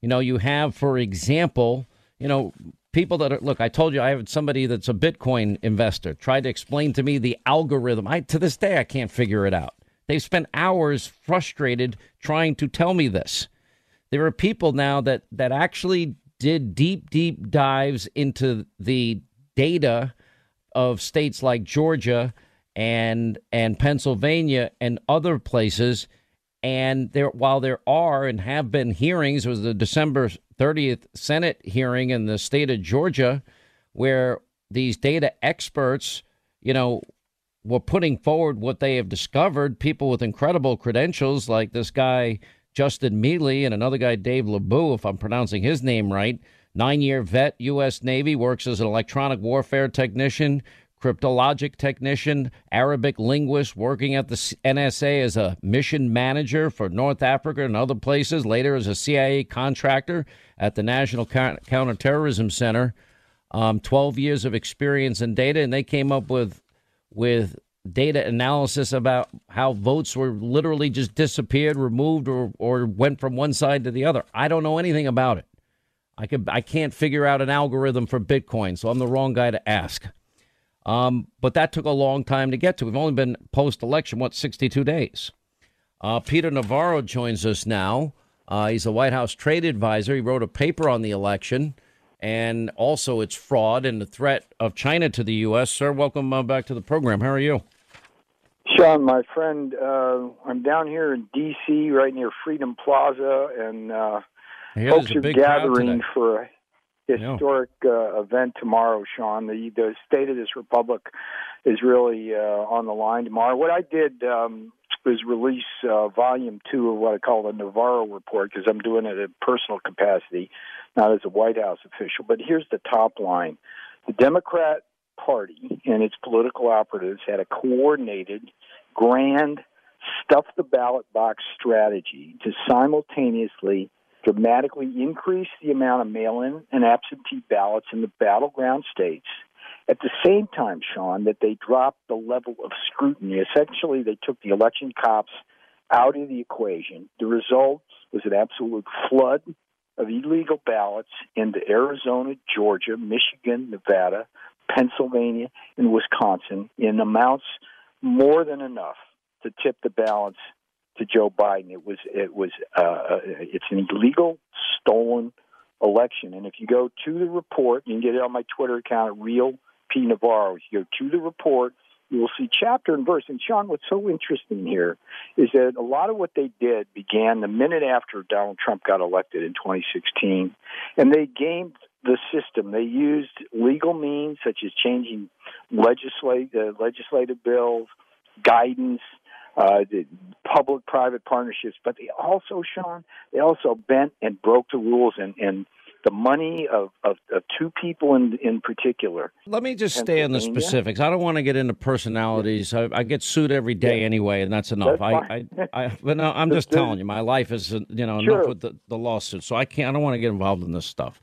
You know, you have, for example, you know, people that are, look, I told you I have somebody that's a Bitcoin investor tried to explain to me the algorithm. I, to this day, I can't figure it out. They've spent hours frustrated trying to tell me this. There are people now that, that actually did deep, deep dives into the data of states like Georgia and and Pennsylvania and other places. And there, while there are and have been hearings, was the December 30th Senate hearing in the state of Georgia, where these data experts, you know, were putting forward what they have discovered. People with incredible credentials, like this guy Justin Mealy and another guy Dave LeBeau, if I'm pronouncing his name right, Nine year vet, U.S. Navy, works as an electronic warfare technician, cryptologic technician, Arabic linguist, working at the NSA as a mission manager for North Africa and other places, later as a CIA contractor at the National Counterterrorism Center. Um, 12 years of experience in data, and they came up with with data analysis about how votes were literally just disappeared, removed, or or went from one side to the other. I don't know anything about it. I could I can't figure out an algorithm for Bitcoin, so I'm the wrong guy to ask. Um, but that took a long time to get to. We've only been post election, what, 62 days. Uh, Peter Navarro joins us now. Uh, he's a White House trade advisor. He wrote a paper on the election and also its fraud and the threat of China to the U.S. Sir, welcome uh, back to the program. How are you? Sean, my friend, uh, I'm down here in D.C., right near Freedom Plaza, and uh, folks are gathering for a historic uh, event tomorrow, Sean. The the state of this republic is really uh, on the line tomorrow. What I did um, was release uh, volume two of what I call the Navarro report because I'm doing it in personal capacity, not as a White House official. But here's the top line: the Democrat Party and its political operatives had a coordinated, grand, stuff the ballot box strategy to simultaneously dramatically increase the amount of mail in and absentee ballots in the battleground states. At the same time, Sean, that they dropped the level of scrutiny. Essentially, they took the election cops out of the equation. The result was an absolute flood of illegal ballots into Arizona, Georgia, Michigan, Nevada, Pennsylvania, and Wisconsin in amounts more than enough to tip the balance to Joe Biden. It was it was uh, uh, it's an illegal, stolen election. And if you go to the report, you can get it on my Twitter account, Real P Navarro. If you go to the report, you will see chapter and verse. And Sean, what's so interesting here is that a lot of what they did began the minute after Donald Trump got elected in 2016, and they gamed the system. They used legal means such as changing legislate, uh, legislative bills, guidance, uh, public-private partnerships, but they also, Sean, they also bent and broke the rules and, and the money of, of, of, two people in in particular. Let me just stay on the specifics. I don't want to get into personalities. I, I get sued every day yeah. anyway, and that's enough. That's I, I, I, but no, I'm just telling you, my life is you know sure. enough with the, the lawsuit, so I can't. I don't want to get involved in this stuff.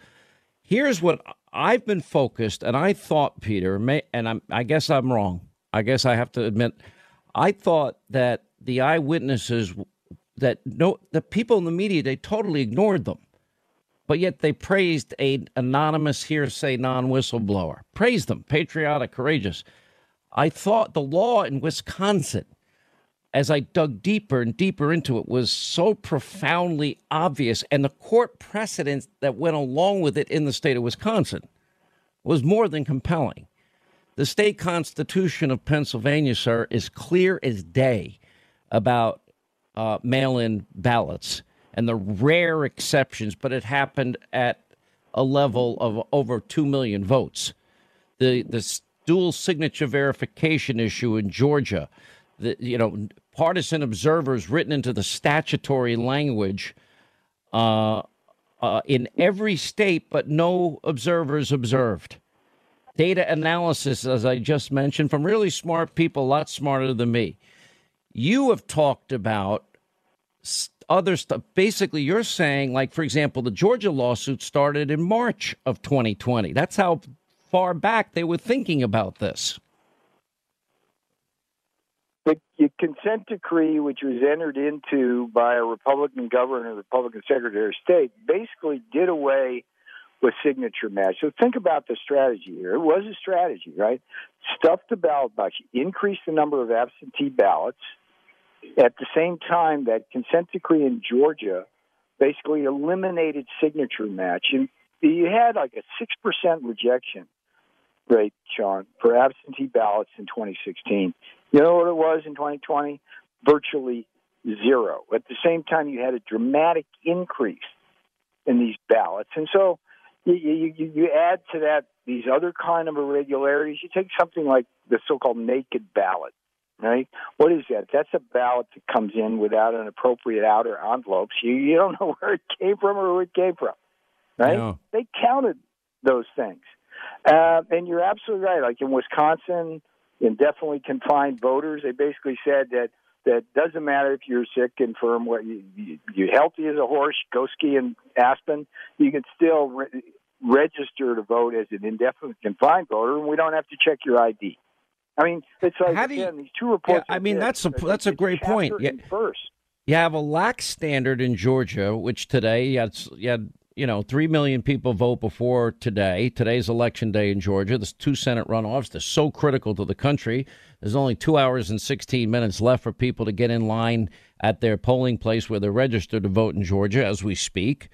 Here's what I've been focused, and I thought, Peter, may, and I'm, I guess I'm wrong. I guess I have to admit I thought that the eyewitnesses that no the people in the media they totally ignored them. But yet they praised a anonymous hearsay non whistleblower. Praised them, patriotic, courageous. I thought the law in Wisconsin, as I dug deeper and deeper into it, was so profoundly obvious, and the court precedent that went along with it in the state of Wisconsin was more than compelling. The state constitution of Pennsylvania, sir, is clear as day about uh, mail in ballots and the rare exceptions, but it happened at a level of over 2 million votes. The, the dual signature verification issue in Georgia, the, you know, partisan observers written into the statutory language uh, uh, in every state, but no observers observed data analysis, as I just mentioned, from really smart people, a lot smarter than me. You have talked about other stuff. Basically, you're saying, like, for example, the Georgia lawsuit started in March of 2020. That's how far back they were thinking about this. The, consent decree, which was entered into by a Republican governor and Republican Secretary of State, basically did away with signature match. So think about the strategy here. It was a strategy, right? Stuff the ballot box, increase the number of absentee ballots. At the same time, that consent decree in Georgia basically eliminated signature match. And you had like a 6% rejection rate, Sean, for absentee ballots in 2016. You know what it was in 2020? Virtually zero. At the same time, you had a dramatic increase in these ballots. And so you, you, you add to that these other kind of irregularities. You take something like the so-called naked ballot, right? What is that? That's a ballot that comes in without an appropriate outer envelope. So you, you don't know where it came from or who it came from, right? Yeah. They counted those things. Uh, and you're absolutely right. Like in Wisconsin, indefinitely confined voters, they basically said that that doesn't matter if you're sick, infirm, what you, you you're healthy as a horse, go ski in Aspen, you can still re- register to vote as an indefinitely confined voter, and we don't have to check your ID. I mean, it's like How do you, again, these two reports. Yeah, I mean, that's a that's a great point. Yeah, first, you have a lax standard in Georgia, which today you had, you had you know, 3 million people vote before today. Today's election day in Georgia. There's two Senate runoffs. They're so critical to the country. There's only two hours and 16 minutes left for people to get in line at their polling place where they're registered to vote in Georgia as we speak.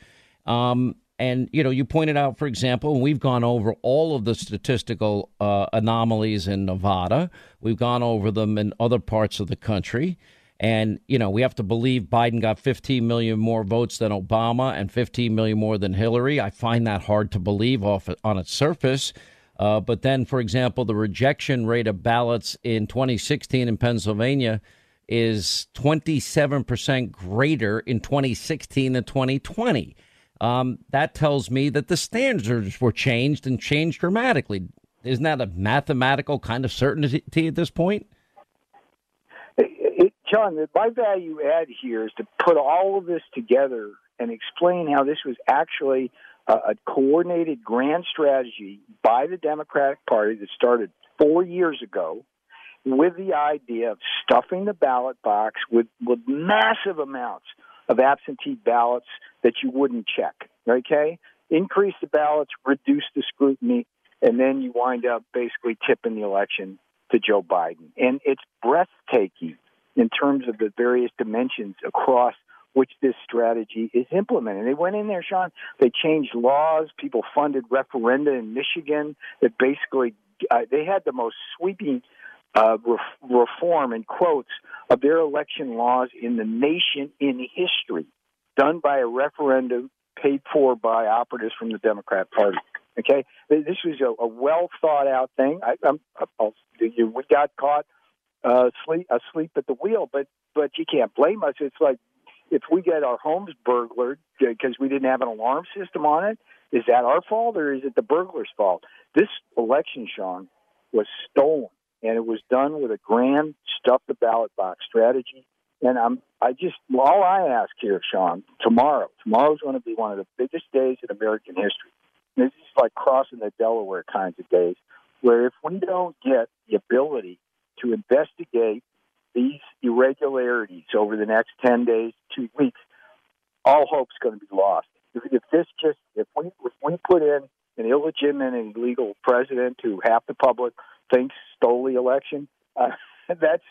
Um, and, you know, you pointed out, for example, we've gone over all of the statistical uh, anomalies in Nevada. We've gone over them in other parts of the country. And, you know, we have to believe Biden got 15 million more votes than Obama and 15 million more than Hillary. I find that hard to believe off on its surface. Uh, but then, for example, the rejection rate of ballots in 2016 in Pennsylvania is 27% greater in 2016 than 2020. Um, that tells me that the standards were changed and changed dramatically. Isn't that a mathematical kind of certainty at this point? John, my value add here is to put all of this together and explain how this was actually a, a coordinated grand strategy by the Democratic Party that started four years ago with the idea of stuffing the ballot box with, with massive amounts of absentee ballots that you wouldn't check. Okay? Increase the ballots, reduce the scrutiny, and then you wind up basically tipping the election to Joe Biden. And it's breathtaking in terms of the various dimensions across which this strategy is implemented. They went in there, Sean. They changed laws. People funded referenda in Michigan that basically uh, they had the most sweeping uh, reform in quotes of their election laws in the nation in history, done by a referendum paid for by operatives from the Democrat Party. Okay, this was a, a well thought out thing. I, I'm, I'll, we got caught uh, sleep asleep at the wheel. But but you can't blame us. It's like if we get our homes burglared because we didn't have an alarm system on it, is that our fault or is it the burglar's fault? This election, Sean, was stolen, and it was done with a grand stuff the ballot box strategy. And I'm I just all I ask here, Sean, tomorrow. Tomorrow's going to be one of the biggest days in American history. This is like crossing the Delaware kinds of days, where if we don't get the ability to investigate these irregularities over the next 10 days, two weeks, all hope's going to be lost. If, if this just, if we, if we put in an illegitimate and illegal president who half the public thinks stole the election, uh, that's,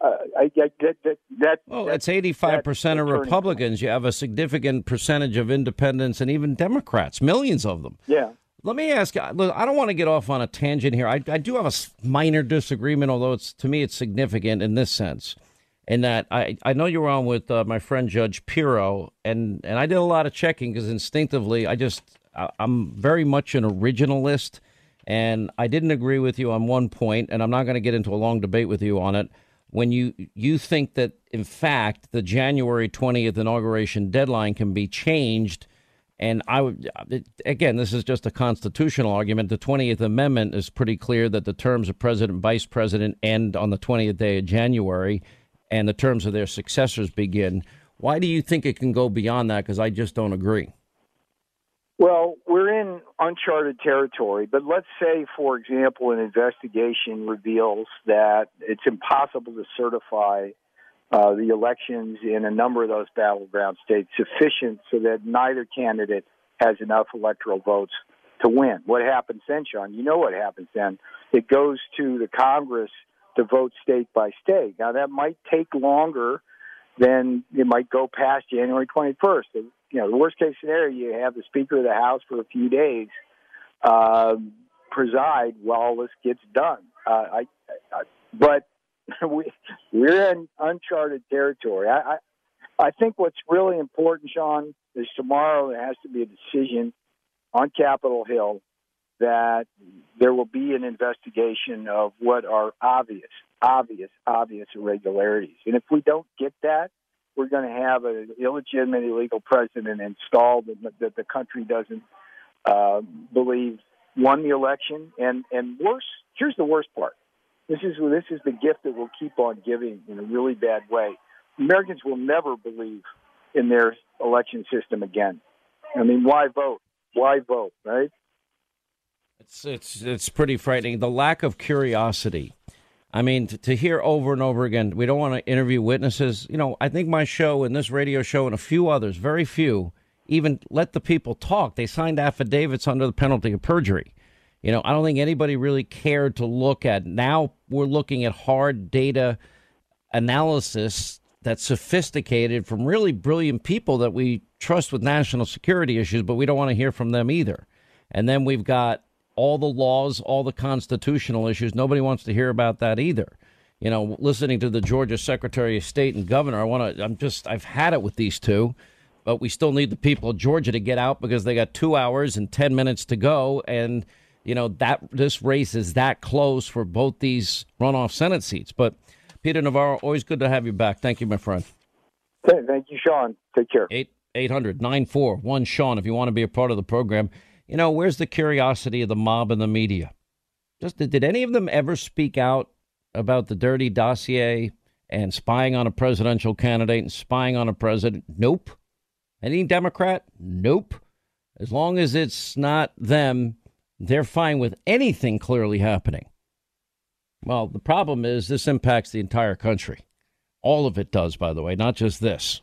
uh, I, I, that, that, that, well, that's 85% of Republicans. You have a significant percentage of independents and even Democrats, millions of them. Yeah. Let me ask. Look, I don't want to get off on a tangent here. I, I do have a minor disagreement, although it's to me it's significant in this sense, in that I, I know you were on with uh, my friend Judge Pirro, and and I did a lot of checking because instinctively I just I, I'm very much an originalist, and I didn't agree with you on one point, and I'm not going to get into a long debate with you on it. When you you think that in fact the January 20th inauguration deadline can be changed and I would, again, this is just a constitutional argument. The 20th Amendment is pretty clear that the terms of president, vice president end on the 20th day of January, and the terms of their successors begin. Why do you think it can go beyond that? Because I just don't agree. Well, we're in uncharted territory, but let's say, for example, an investigation reveals that it's impossible to certify uh, the elections in a number of those battleground states sufficient so that neither candidate has enough electoral votes to win. What happens then, Sean? You know what happens then. It goes to the Congress to vote state by state. Now, that might take longer than it might go past January 21st. You know, the worst case scenario, you have the Speaker of the House for a few days uh, preside while this gets done. Uh, I, I, but we we're in uncharted territory. I, I I think what's really important, Sean, is tomorrow there has to be a decision on Capitol Hill that there will be an investigation of what are obvious, obvious, obvious irregularities. And if we don't get that, we're going to have an illegitimate, illegal president installed that, the country doesn't uh, believe won the election, and and worse. Here's the worst part. This is this is the gift that will keep on giving in a really bad way. Americans will never believe in their election system again. I mean, why vote? Why vote? Right? It's it's it's pretty frightening. The lack of curiosity. I mean, to, to, hear over and over again, we don't want to interview witnesses. You know, I think my show and this radio show and a few others, very few, even let the people talk. They signed affidavits under the penalty of perjury. You know, I don't think anybody really cared to look at. Now we're looking at hard data analysis that's sophisticated from really brilliant people that we trust with national security issues, but we don't want to hear from them either. And then we've got all the laws, all the constitutional issues. Nobody wants to hear about that either. You know, listening to the Georgia Secretary of State and Governor, I want to. I'm just. I've had it with these two, but we still need the people of Georgia to get out because they got two hours and ten minutes to go, and you know that this race is that close for both these runoff Senate seats. But Peter Navarro, always good to have you back. Thank you, my friend. Hey, Thank you, Sean. Take care. Eight eight hundred nine four one Sean. If you want to be a part of the program. You know, where's the curiosity of the mob and the media? Just did any of them ever speak out about the dirty dossier and spying on a presidential candidate and spying on a president? Nope. Any Democrat? Nope. As long as it's not them, they're fine with anything clearly happening. Well, the problem is this impacts the entire country. All of it does, by the way, not just this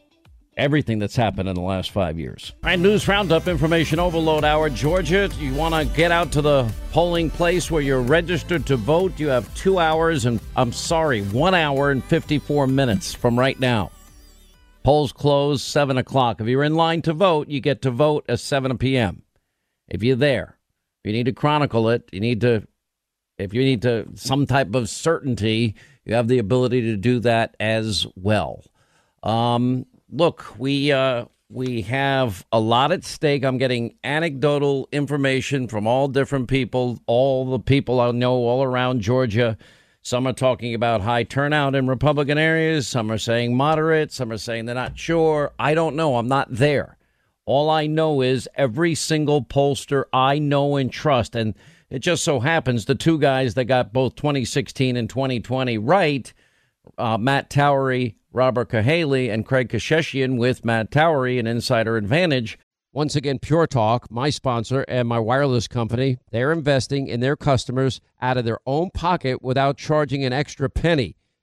everything that's happened in the last five years. All right, news roundup, information overload hour. Georgia, you want to get out to the polling place where you're registered to vote? You have two hours and, I'm sorry, one hour and 54 minutes from right now. Polls close 7 o'clock. If you're in line to vote, you get to vote at 7 p.m. If you're there, you need to chronicle it. You need to, if you need to, some type of certainty, you have the ability to do that as well. Um, look, we uh, we have a lot at stake. I'm getting anecdotal information from all different people, all the people I know all around Georgia. Some are talking about high turnout in Republican areas. Some are saying moderate. Some are saying they're not sure. I don't know. I'm not there. All I know is every single pollster I know and trust, and it just so happens the two guys that got both 2016 and 2020 right, uh, Matt Towery Robert Cahaly and Craig Keshishian with Matt Towery and Insider Advantage. Once again, Pure Talk, my sponsor and my wireless company, they're investing in their customers out of their own pocket without charging an extra penny.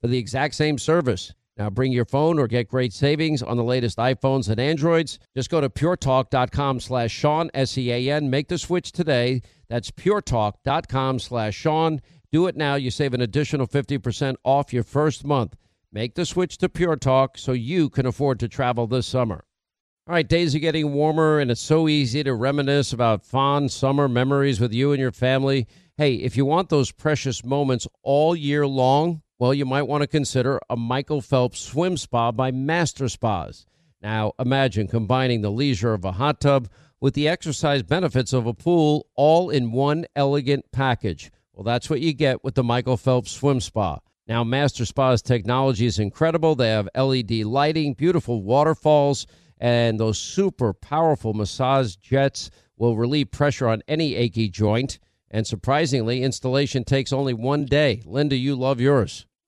for the exact same service. Now bring your phone or get great savings on the latest iPhones and Androids. Just go to puretalk.com slash Sean, S-E-A-N. Make the switch today. That's puretalk.com slash Sean do it now. You save an additional 50% off your first month. Make the switch to Pure Talk so you can afford to travel this summer. All right, days are getting warmer, and it's so easy to reminisce about fond summer memories with you and your family. Hey, if you want those precious moments all year long, well, you might want to consider a Michael Phelps swim spa by Master Spas. Now, imagine combining the leisure of a hot tub with the exercise benefits of a pool all in one elegant package. Well, that's what you get with the Michael Phelps Swim Spa. Now, Master Spa's technology is incredible. They have LED lighting, beautiful waterfalls, and those super powerful massage jets will relieve pressure on any achy joint. And surprisingly, installation takes only one day. Linda, you love yours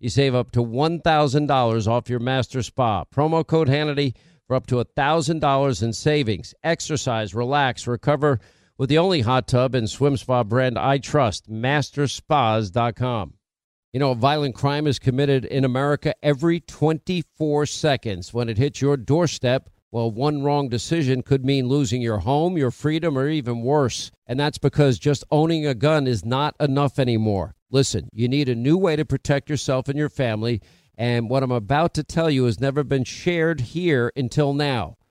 You save up to $1,000 off your master spa. Promo code Hannity for up to $1,000 in savings. Exercise, relax, recover with the only hot tub and swim spa brand I trust, masterspas.com. You know, violent crime is committed in America every 24 seconds. When it hits your doorstep, well, one wrong decision could mean losing your home, your freedom, or even worse. And that's because just owning a gun is not enough anymore. Listen, you need a new way to protect yourself and your family. And what I'm about to tell you has never been shared here until now.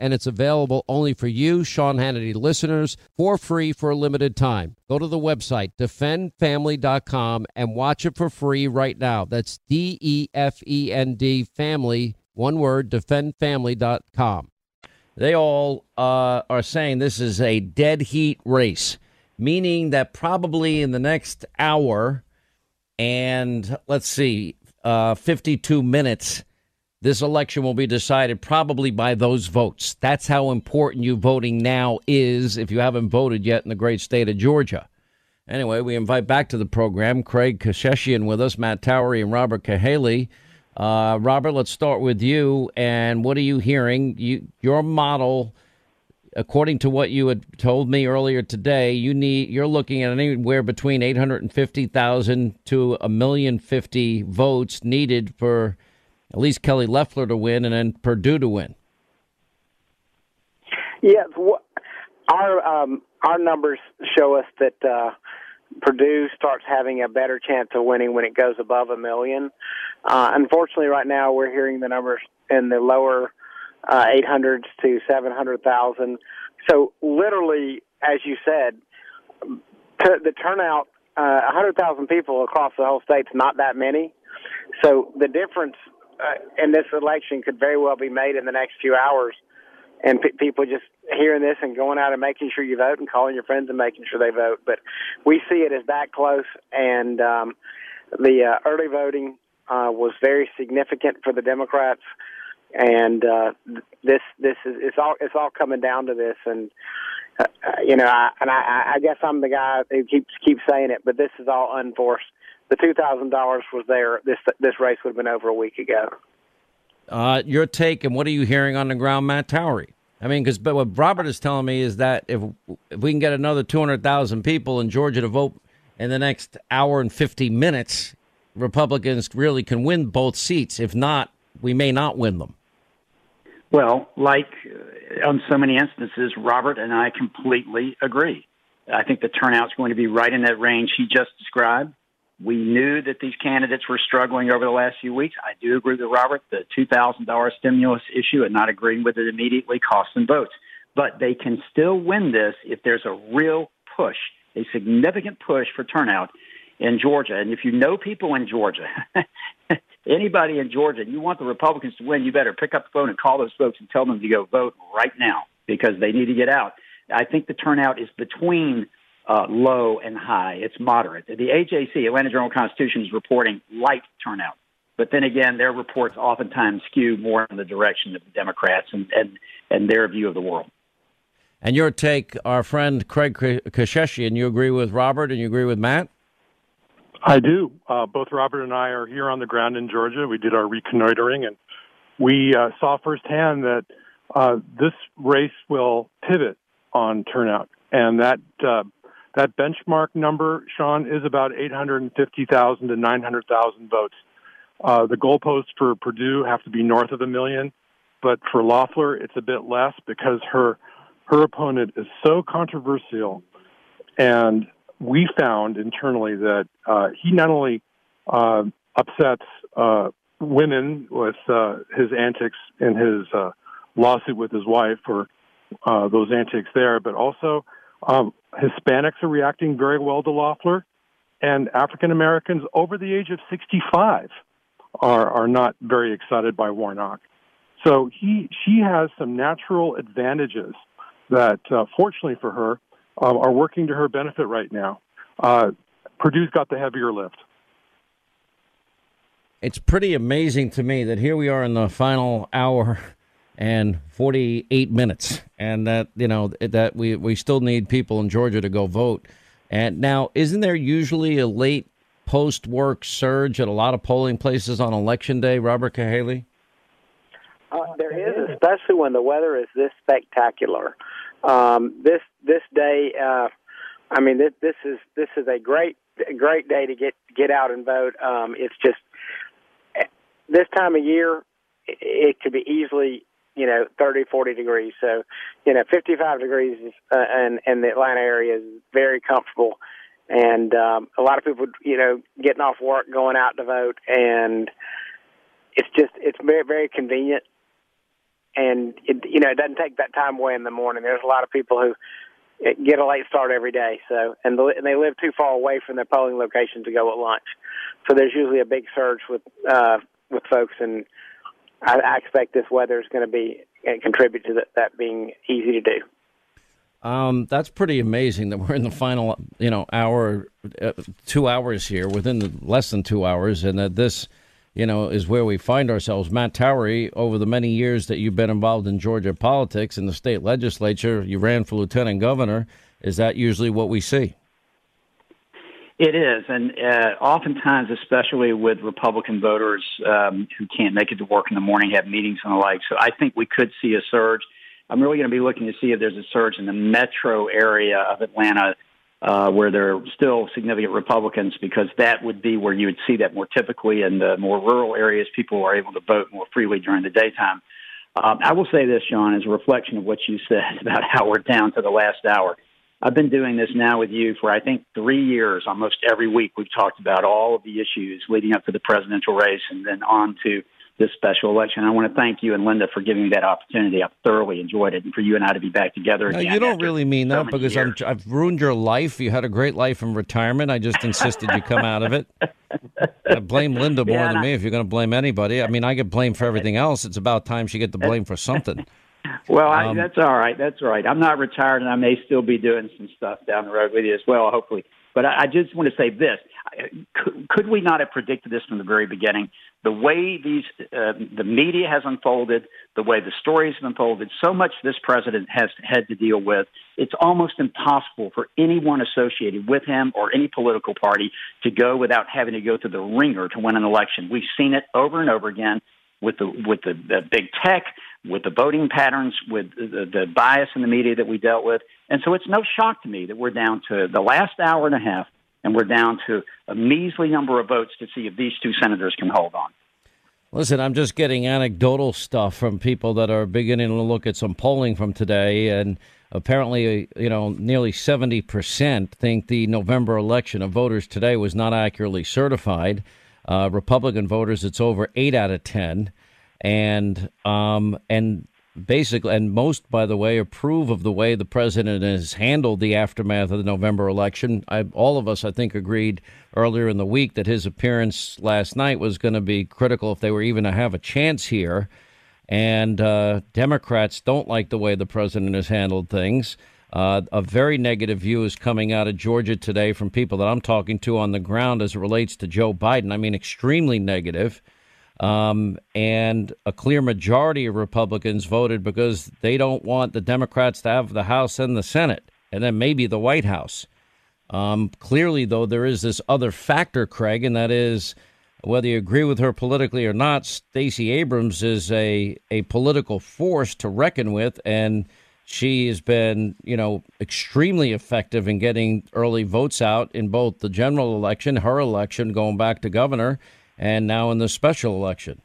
and it's available only for you, Sean Hannity listeners, for free for a limited time. Go to the website, defendfamily.com, and watch it for free right now. That's D E F E N D family, one word, defendfamily.com. They all uh, are saying this is a dead heat race, meaning that probably in the next hour and let's see, uh, 52 minutes this election will be decided probably by those votes. That's how important you voting now is if you haven't voted yet in the great state of Georgia. Anyway, we invite back to the program Craig Keshishian with us, Matt Towery, and Robert Cahaly. Uh, Robert, let's start with you. And what are you hearing? You, your model, according to what you had told me earlier today, you need you're looking at anywhere between eight hundred and fifty thousand to a million fifty votes needed for at least Kelly Loeffler to win and then Perdue to win. Yeah, our um, our numbers show us that uh, Perdue starts having a better chance of winning when it goes above a million. Uh, unfortunately, right now we're hearing the numbers in the lower uh, 800s to 700,000. So, literally, as you said, t- the turnout, uh, 100,000 people across the whole state's not that many. So the difference uh, in this election could very well be made in the next few hours. And p- people just hearing this and going out and making sure you vote and calling your friends and making sure they vote. But we see it as that close. And um, the uh, early voting uh, was very significant for the Democrats. And uh, this this is it's all it's all coming down to this. And uh, you know, I, and I, I guess I'm the guy who keeps keeps saying it, but this is all unforced the two thousand dollars was there, this this race would have been over a week ago. Uh, your take and what are you hearing on the ground, Matt Towery? I mean, because but what Robert is telling me is that if if we can get another two hundred thousand people in Georgia to vote in the next hour and fifty minutes, Republicans really can win both seats. If not, we may not win them. Well, like uh, on so many instances, Robert and I completely agree. I think the turnout's going to be right in that range he just described. We knew that these candidates were struggling over the last few weeks. I do agree with Robert. The $2,000 stimulus issue and not agreeing with it immediately cost them votes. But they can still win this if there's a real push, a significant push for turnout in Georgia. And if you know people in Georgia, anybody in Georgia, you want the Republicans to win, you better pick up the phone and call those folks and tell them to go vote right now because they need to get out. I think the turnout is between uh, low and high. It's moderate. The AJC, Atlanta Journal Constitution, is reporting light turnout. But then again, their reports oftentimes skew more in the direction of the Democrats and, and, and their view of the world. And your take, our friend Craig Keshishian, you agree with Robert and you agree with Matt? I do. Uh, both Robert and I are here on the ground in Georgia. We did our reconnoitering, and we uh, saw firsthand that uh, this race will pivot on turnout, and that uh, that benchmark number, Sean, is about 850,000 to 900,000 votes. Uh, the goalposts for Perdue have to be north of a million, but for Loeffler, it's a bit less because her her opponent is so controversial, and we found internally that uh, he not only uh, upsets uh, women with uh, his antics in his uh, lawsuit with his wife for those antics there, but also um, Hispanics are reacting very well to Loeffler, and African Americans over the age of 65 are are not very excited by Warnock. So he she has some natural advantages that, uh, fortunately for her, uh, are working to her benefit right now. Uh, Perdue's got the heavier lift. It's pretty amazing to me that here we are in the final hour and 48 minutes, and that you know that we we still need people in Georgia to go vote. And now, isn't there usually a late post work surge at a lot of polling places on election day, Robert Cahaly? Uh, there is, especially when the weather is this spectacular. Um, this this day, uh, I mean, this, this is this is a great great day to get get out and vote. Um, it's just this time of year, it, it could be easily you know 30, 40 degrees. So, you know, 55 degrees is, uh, and and the Atlanta area is very comfortable. And um, a lot of people, you know, getting off work, going out to vote, and it's just it's very very convenient and it, you know it doesn't take that time away in the morning. There's a lot of people who get a late start every day, so and, the, and they live too far away from their polling location to go at lunch. So there's usually a big surge with uh, with folks, and I, I expect this weather is going to be uh, contribute to that, that being easy to do. Um, that's pretty amazing that we're in the final, you know, hour, uh, two hours here, within the, less than two hours, and that this you know, is where we find ourselves. Matt Towery, over the many years that you've been involved in Georgia politics in the state legislature, you ran for lieutenant governor. Is that usually what we see? It is, and uh, oftentimes, especially with Republican voters um, who can't make it to work in the morning, have meetings and the like. So I think we could see a surge. I'm really going to be looking to see if there's a surge in the metro area of Atlanta uh, where there are still significant Republicans, because that would be where you would see that more typically in the more rural areas. People are able to vote more freely during the daytime. Um, I will say this, Sean, as a reflection of what you said about how we're down to the last hour. I've been doing this now with you for I think three years. Almost every week, we've talked about all of the issues leading up to the presidential race, and then on to this special election. I want to thank you and Linda for giving me that opportunity. I've thoroughly enjoyed it, and for you and I to be back together. No, you don't really mean that because i have ruined your life. You had a great life in retirement. I just insisted you come out of it. I blame Linda more yeah, than I, me if you're going to blame anybody. I mean, I get blamed for everything else. It's about time she get the blame for something. Well, I, um, that's all right. That's all right. I'm not retired, and I may still be doing some stuff down the road with you as well, hopefully. But I, I just want to say this: could, could we not have predicted this from the very beginning? The way these uh, the media has unfolded, the way the stories have unfolded, so much this president has had to deal with. It's almost impossible for anyone associated with him or any political party to go without having to go through the wringer to win an election. We've seen it over and over again with the with the, the big tech, with the voting patterns, with the, the bias in the media that we dealt with, and so it's no shock to me that we're down to the last hour and a half, and we're down to a measly number of votes to see if these two senators can hold on. Listen, I'm just getting anecdotal stuff from people that are beginning to look at some polling from today, and apparently, you know, nearly 70% think the November election of voters today was not accurately certified. Uh, Republican voters, it's over eight out of ten, and um, and basically, and most, by the way, approve of the way the president has handled the aftermath of the November election. I, all of us, I think, agreed earlier in the week that his appearance last night was going to be critical if they were even to have a chance here. And uh, Democrats don't like the way the president has handled things. Uh, a very negative view is coming out of Georgia today from people that I'm talking to on the ground as it relates to Joe Biden. I mean, extremely negative. Um, and a clear majority of Republicans voted because they don't want the Democrats to have the House and the Senate, and then maybe the White House. Um, clearly, though, there is this other factor, Craig, and that is whether you agree with her politically or not. Stacey Abrams is a a political force to reckon with, and she has been, you know, extremely effective in getting early votes out in both the general election, her election, going back to governor, and now in the special election.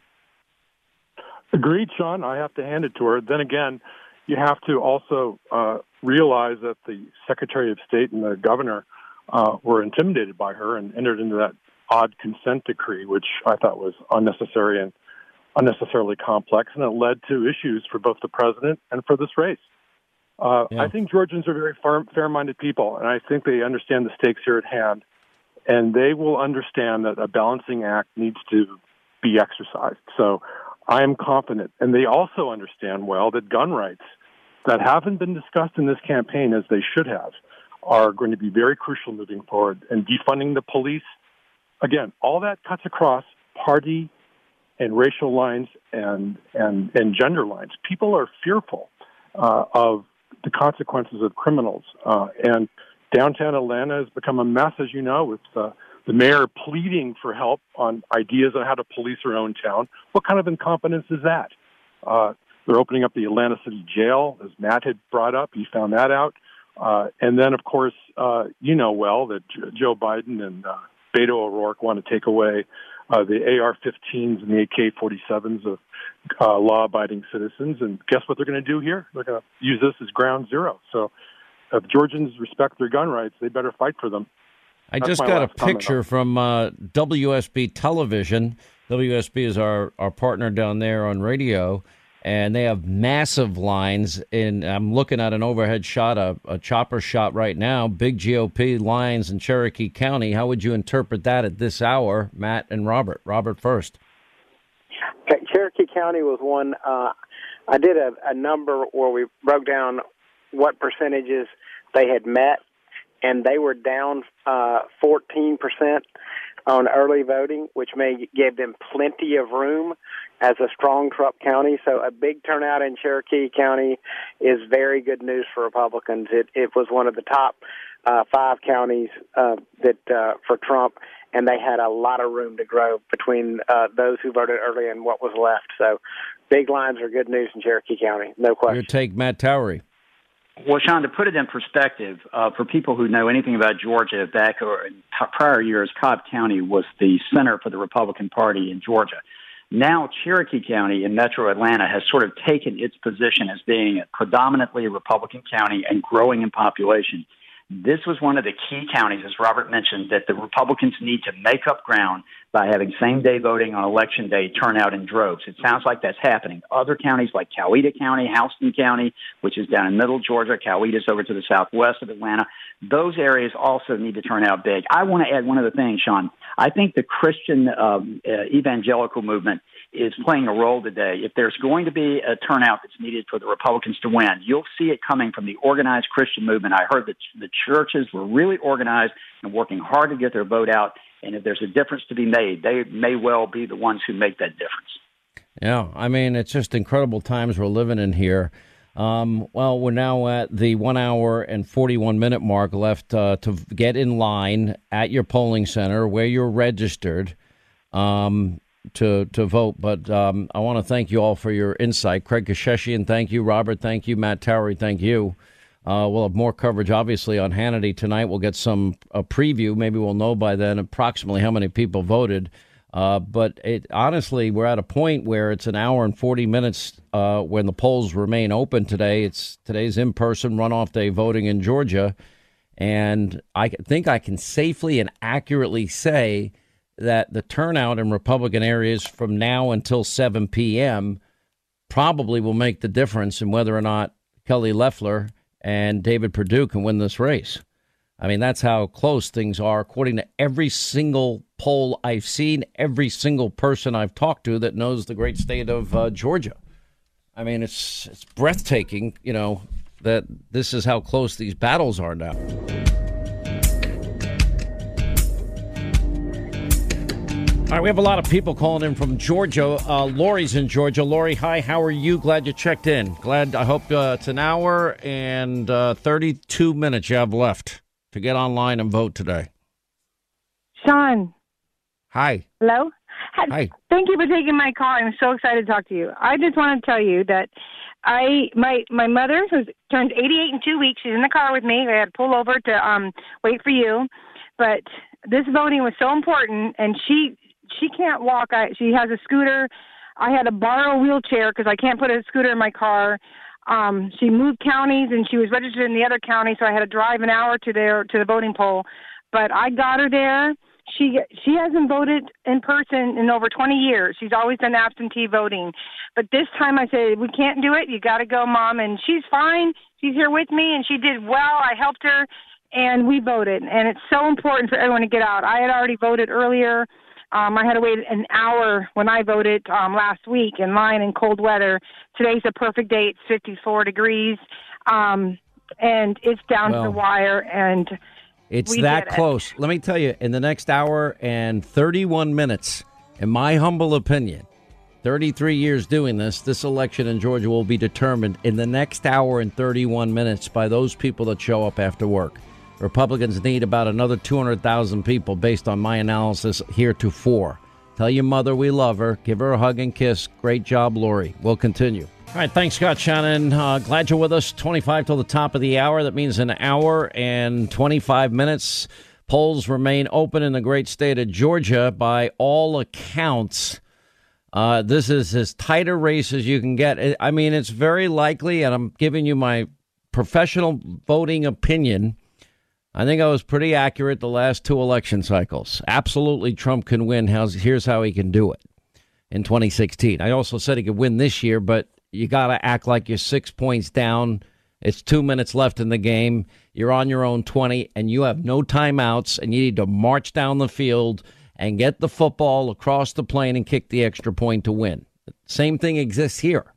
Agreed, Sean. I have to hand it to her. Then again, you have to also uh, realize that the Secretary of State and the governor uh, were intimidated by her and entered into that odd consent decree, which I thought was unnecessary and unnecessarily complex, and it led to issues for both the president and for this race. Uh, yeah. I think Georgians are very fair minded people, and I think they understand the stakes here at hand. And they will understand that a balancing act needs to be exercised. So I am confident. And they also understand well that gun rights that haven't been discussed in this campaign as they should have are going to be very crucial moving forward. And defunding the police, again, all that cuts across party and racial lines and and and gender lines. People are fearful uh, of the consequences of criminals, uh, and downtown Atlanta has become a mess, as you know, with uh, the mayor pleading for help on ideas on how to police her own town. What kind of incompetence is that? Uh, they're opening up the Atlanta City Jail, as Matt had brought up. He found that out. Uh, and then, of course, uh, you know well that Joe Biden and uh, Beto O'Rourke want to take away uh, the AR-15s and the AK-47s of uh, law-abiding citizens. And guess what they're going to do here? They're going to use this as ground zero. So if Georgians respect their gun rights, they better fight for them. I That's just got a picture from uh, WSB Television. WSB is our, our partner down there on radio and they have massive lines. In I'm looking at an overhead shot, a, a chopper shot right now. Big GOP lines in Cherokee County. How would you interpret that at this hour, Matt and Robert? Robert first. Cherokee County was one. Uh, I did a, a number where we broke down what percentages they had met, and they were down uh, 14% on early voting, which may give them plenty of room as a strong Trump county. So a big turnout in Cherokee County is very good news for Republicans. It it was one of the top uh, five counties uh, that uh, for Trump, and they had a lot of room to grow between uh, those who voted early and what was left. So big lines are good news in Cherokee County, no question. Your take, Matt Towery. Well, Sean, to put it in perspective, uh, for people who know anything about Georgia, back or in prior years, Cobb County was the center for the Republican Party in Georgia. Now, Cherokee County in metro Atlanta has sort of taken its position as being a predominantly Republican county and growing in population. This was one of the key counties, as Robert mentioned, that the Republicans need to make up ground by having same day voting on election day turn out in droves. It sounds like that's happening. Other counties like Coweta County, Houston County, which is down in middle Georgia, Coweta's over to the southwest of Atlanta, those areas also need to turn out big. I want to add one other thing, Sean. I think the Christian um, uh, evangelical movement is playing a role today. If there's going to be a turnout that's needed for the Republicans to win, you'll see it coming from the organized Christian movement. I heard that the churches were really organized and working hard to get their vote out. And if there's a difference to be made, they may well be the ones who make that difference. Yeah, I mean, it's just incredible times we're living in here. Um, well, we're now at the one hour and 41 minute mark left uh, to get in line at your polling center where you're registered. Um, to to vote. But um, I want to thank you all for your insight. Craig Keshishian, thank you. Robert, thank you. Matt Towery, thank you. Uh, we'll have more coverage, obviously, on Hannity tonight. We'll get some a preview. Maybe we'll know by then approximately how many people voted. Uh, but it, honestly, we're at a point where it's an hour and 40 minutes uh, when the polls remain open today. It's today's in person runoff day voting in Georgia. And I think I can safely and accurately say that the turnout in Republican areas from now until 7 p.m. probably will make the difference in whether or not Kelly Loeffler and David Perdue can win this race. I mean, that's how close things are, according to every single poll I've seen, every single person I've talked to that knows the great state of uh, Georgia. I mean, it's it's breathtaking, you know, that this is how close these battles are now. All right, we have a lot of people calling in from Georgia. Uh, Lori's in Georgia. Lori, hi, how are you? Glad you checked in. Glad, I hope uh, it's an hour and uh, 32 minutes you have left to get online and vote today. Sean. Hi. Hello? Hi. Thank you for taking my call. I'm so excited to talk to you. I just want to tell you that I my my mother who's turned 88 in two weeks. She's in the car with me. I had to pull over to um wait for you, but this voting was so important, and she she can't walk. I, she has a scooter. I had to borrow a wheelchair because I can't put a scooter in my car. Um, she moved counties and she was registered in the other county, so I had to drive an hour to there to the voting poll. But I got her there. She she hasn't voted in person in over 20 years. She's always done absentee voting. But this time I said, "We can't do it. You got to go, mom." And she's fine. She's here with me and she did well. I helped her and we voted. And it's so important for everyone to get out. I had already voted earlier um, I had to wait an hour when I voted um, last week in line in cold weather. Today's a perfect day. It's 54 degrees, um, and it's down well, to the wire. And it's that close. It. Let me tell you, in the next hour and 31 minutes, In my humble opinion, 33 years doing this, this election in Georgia will be determined in the next hour and 31 minutes by those people that show up after work. Republicans need about another 200,000 people based on my analysis heretofore. Tell your mother we love her. Give her a hug and kiss. Great job, Lori. We'll continue. All right, thanks, Scott Shannon. Uh, glad you're with us. 25 till the top of the hour. That means an hour and 25 minutes. Polls remain open in the great state of Georgia by all accounts. Uh, this is as tight a race as you can get. I mean, it's very likely, and I'm giving you my professional voting opinion. I think I was pretty accurate the last two election cycles. Absolutely, Trump can win. How's, here's how he can do it in 2016. I also said he could win this year, but you got to act like you're six points down. It's two minutes left in the game. You're on your own 20, and you have no timeouts, and you need to march down the field and get the football across the plane and kick the extra point to win. Same thing exists here.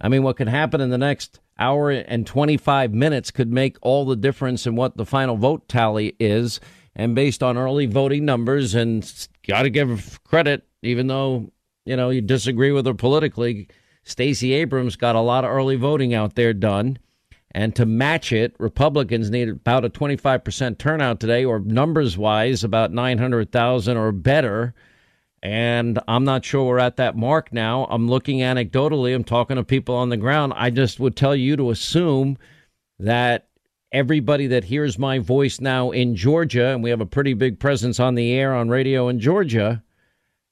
I mean, what could happen in the next hour and 25 minutes could make all the difference in what the final vote tally is. And based on early voting numbers, and got to give credit, even though, you know, you disagree with her politically, Stacey Abrams got a lot of early voting out there done. And to match it, Republicans need about a 25% turnout today, or numbers wise, about 900,000 or better. And I'm not sure we're at that mark now. I'm looking anecdotally, I'm talking to people on the ground. I just would tell you to assume that everybody that hears my voice now in Georgia, and we have a pretty big presence on the air on radio in Georgia,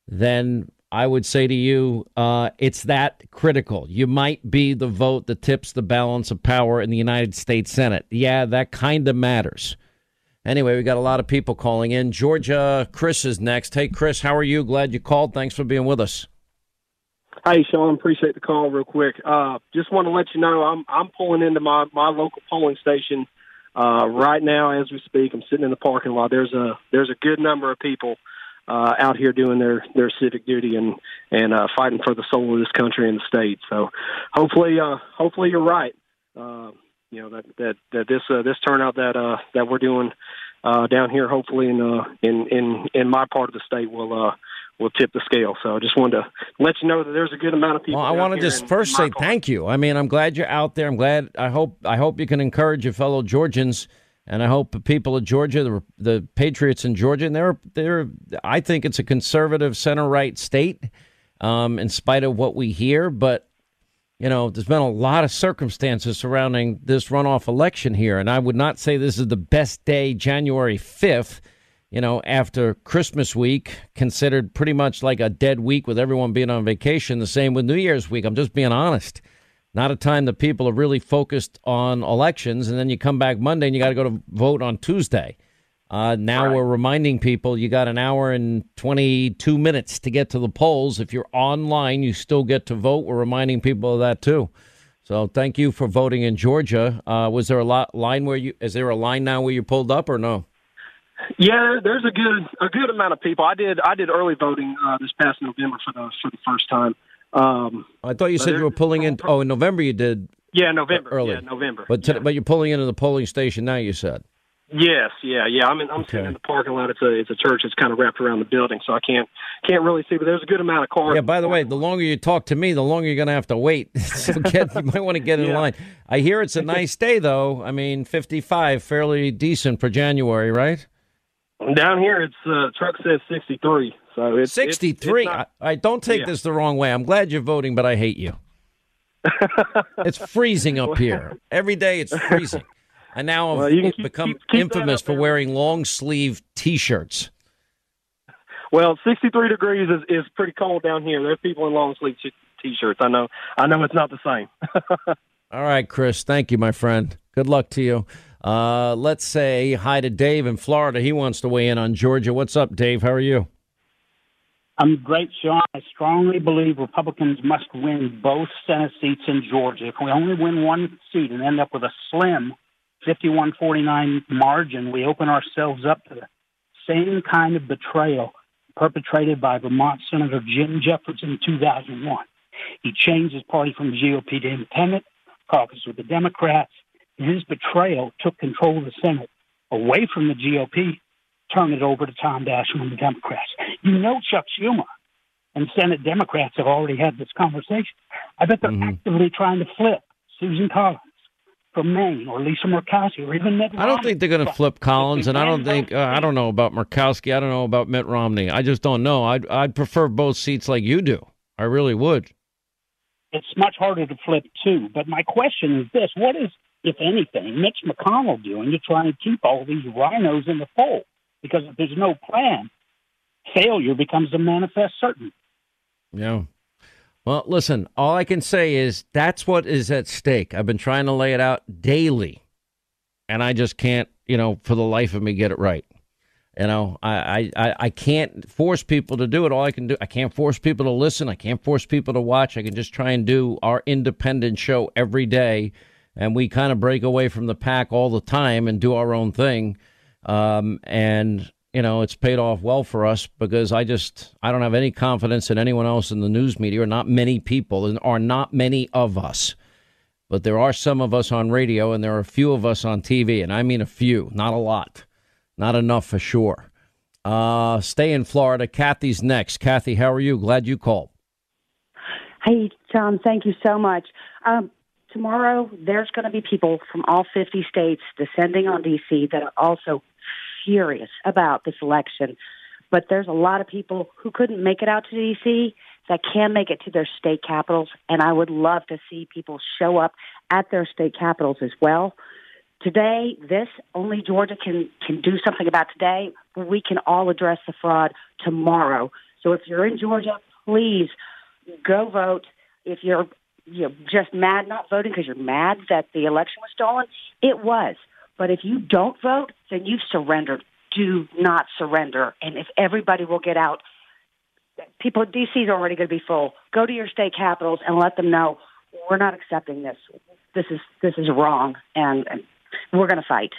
then I would say to you, uh, it's that critical. You might be the vote that tips the balance of power in the United States Senate. Yeah, that kind of matters. Anyway, we got a lot of people calling in. Georgia, Chris is next. Hey, Chris, how are you? Glad you called. Thanks for being with us. Hey, Sean, appreciate the call real quick. Uh, just want to let you know I'm I'm pulling into my my local polling station uh, right now as we speak. I'm sitting in the parking lot. There's a there's a good number of people uh, out here doing their their civic duty and and uh, fighting for the soul of this country and the state. So hopefully, uh, hopefully you're right. Uh, you know that that that this uh, this turnout that uh, that we're doing uh, down here, hopefully in uh, in in in my part of the state will. Uh, will tip the scale. So I just wanted to let you know that there's a good amount of people. Well, I want to just first say part. thank you. I mean, I'm glad you're out there. I'm glad. I hope. I hope you can encourage your fellow Georgians and I hope the people of Georgia, the, the Patriots in Georgia, and they're they're. I think it's a conservative center right state, um, in spite of what we hear. But you know, there's been a lot of circumstances surrounding this runoff election here, and I would not say this is the best day, January fifth. You know, after Christmas week, considered pretty much like a dead week with everyone being on vacation. The same with New Year's week. I'm just being honest not a time that people are really focused on elections. And then you come back Monday and you got to go to vote on Tuesday. Uh, now right. we're reminding people you got an hour and 22 minutes to get to the polls. If you're online, you still get to vote. We're reminding people of that too. So thank you for voting in Georgia. Uh, was there a lot, line where you? Is there a line now where you pulled up or no? Yeah, there's a good a good amount of people. I did I did early voting uh, this past November for the for the first time. Um, I thought you said you were pulling in. Oh, in November you did. Yeah, November. Early. Yeah, November. But yeah. but you're pulling into the polling station now. You said. Yes, yeah, yeah. I'm in, I'm okay. sitting in the parking lot. It's a it's a church that's kind of wrapped around the building, so I can't can't really see. But there's a good amount of cars. Yeah. By the way, the longer you talk to me, the longer you're going to have to wait. so get, you might want to get in yeah. line. I hear it's a nice day, though. I mean, 55, fairly decent for January, right? Down here, it's uh, truck says 63. So it's 63. It's, it's not, I, I, don't take yeah. this the wrong way. I'm glad you're voting, but I hate you. it's freezing up here. Every day it's freezing. And now well, I've keep, become keep, keep infamous for wearing long sleeve t shirts. Well, 63 degrees is, is pretty cold down here. There's people in long sleeve t shirts. I know. I know it's not the same. All right, Chris. Thank you, my friend. Good luck to you. Uh, let's say hi to Dave in Florida. He wants to weigh in on Georgia. What's up, Dave? How are you? I'm great, Sean. I strongly believe Republicans must win both Senate seats in Georgia. If we only win one seat and end up with a slim 51 49 margin, we open ourselves up to the same kind of betrayal perpetrated by Vermont Senator Jim Jeffords in 2001. He changed his party from GOP to independent, caucus with the Democrats, and his betrayal took control of the Senate away from the GOP turned it over to Tom Daschle and the Democrats. You know Chuck Schumer and Senate Democrats have already had this conversation. I bet they're mm-hmm. actively trying to flip Susan Collins from Maine or Lisa Murkowski or even Mitt Romney. I don't think they're going to flip Collins, and I don't think uh, I don't know about Murkowski. I don't know about Mitt Romney. I just don't know. I'd I'd prefer both seats like you do. I really would. It's much harder to flip too. But my question is this: What is, if anything, Mitch McConnell doing to try and keep all these RINOs in the fold? Because if there's no plan, failure becomes a manifest certainty. Yeah. Well, listen, all I can say is that's what is at stake. I've been trying to lay it out daily, and I just can't, you know, for the life of me, get it right. You know, I, I, I can't force people to do it. All I can do, I can't force people to listen. I can't force people to watch. I can just try and do our independent show every day. And we kind of break away from the pack all the time and do our own thing. Um, and you know, it's paid off well for us because I just I don't have any confidence in anyone else in the news media, or not many people, and are not many of us. But there are some of us on radio, and there are a few of us on TV, and I mean a few, not a lot, not enough for sure. Uh, stay in Florida. Kathy's next. Kathy, how are you? Glad you called. Hey, John. Thank you so much. Um, tomorrow, there's going to be people from all 50 states descending on D.C. that are also furious about this election. But there's a lot of people who couldn't make it out to D.C. that can make it to their state capitals, and I would love to see people show up at their state capitals as well. Today, this only Georgia can can do something about today. We can all address the fraud tomorrow. So if you're in Georgia, please go vote. If you're you know just mad not voting because you're mad that the election was stolen, it was. But if you don't vote, then you've surrendered. Do not surrender. And if everybody will get out, people, DC is already going to be full. Go to your state capitals and let them know we're not accepting this. This is this is wrong, and, and we're going to fight.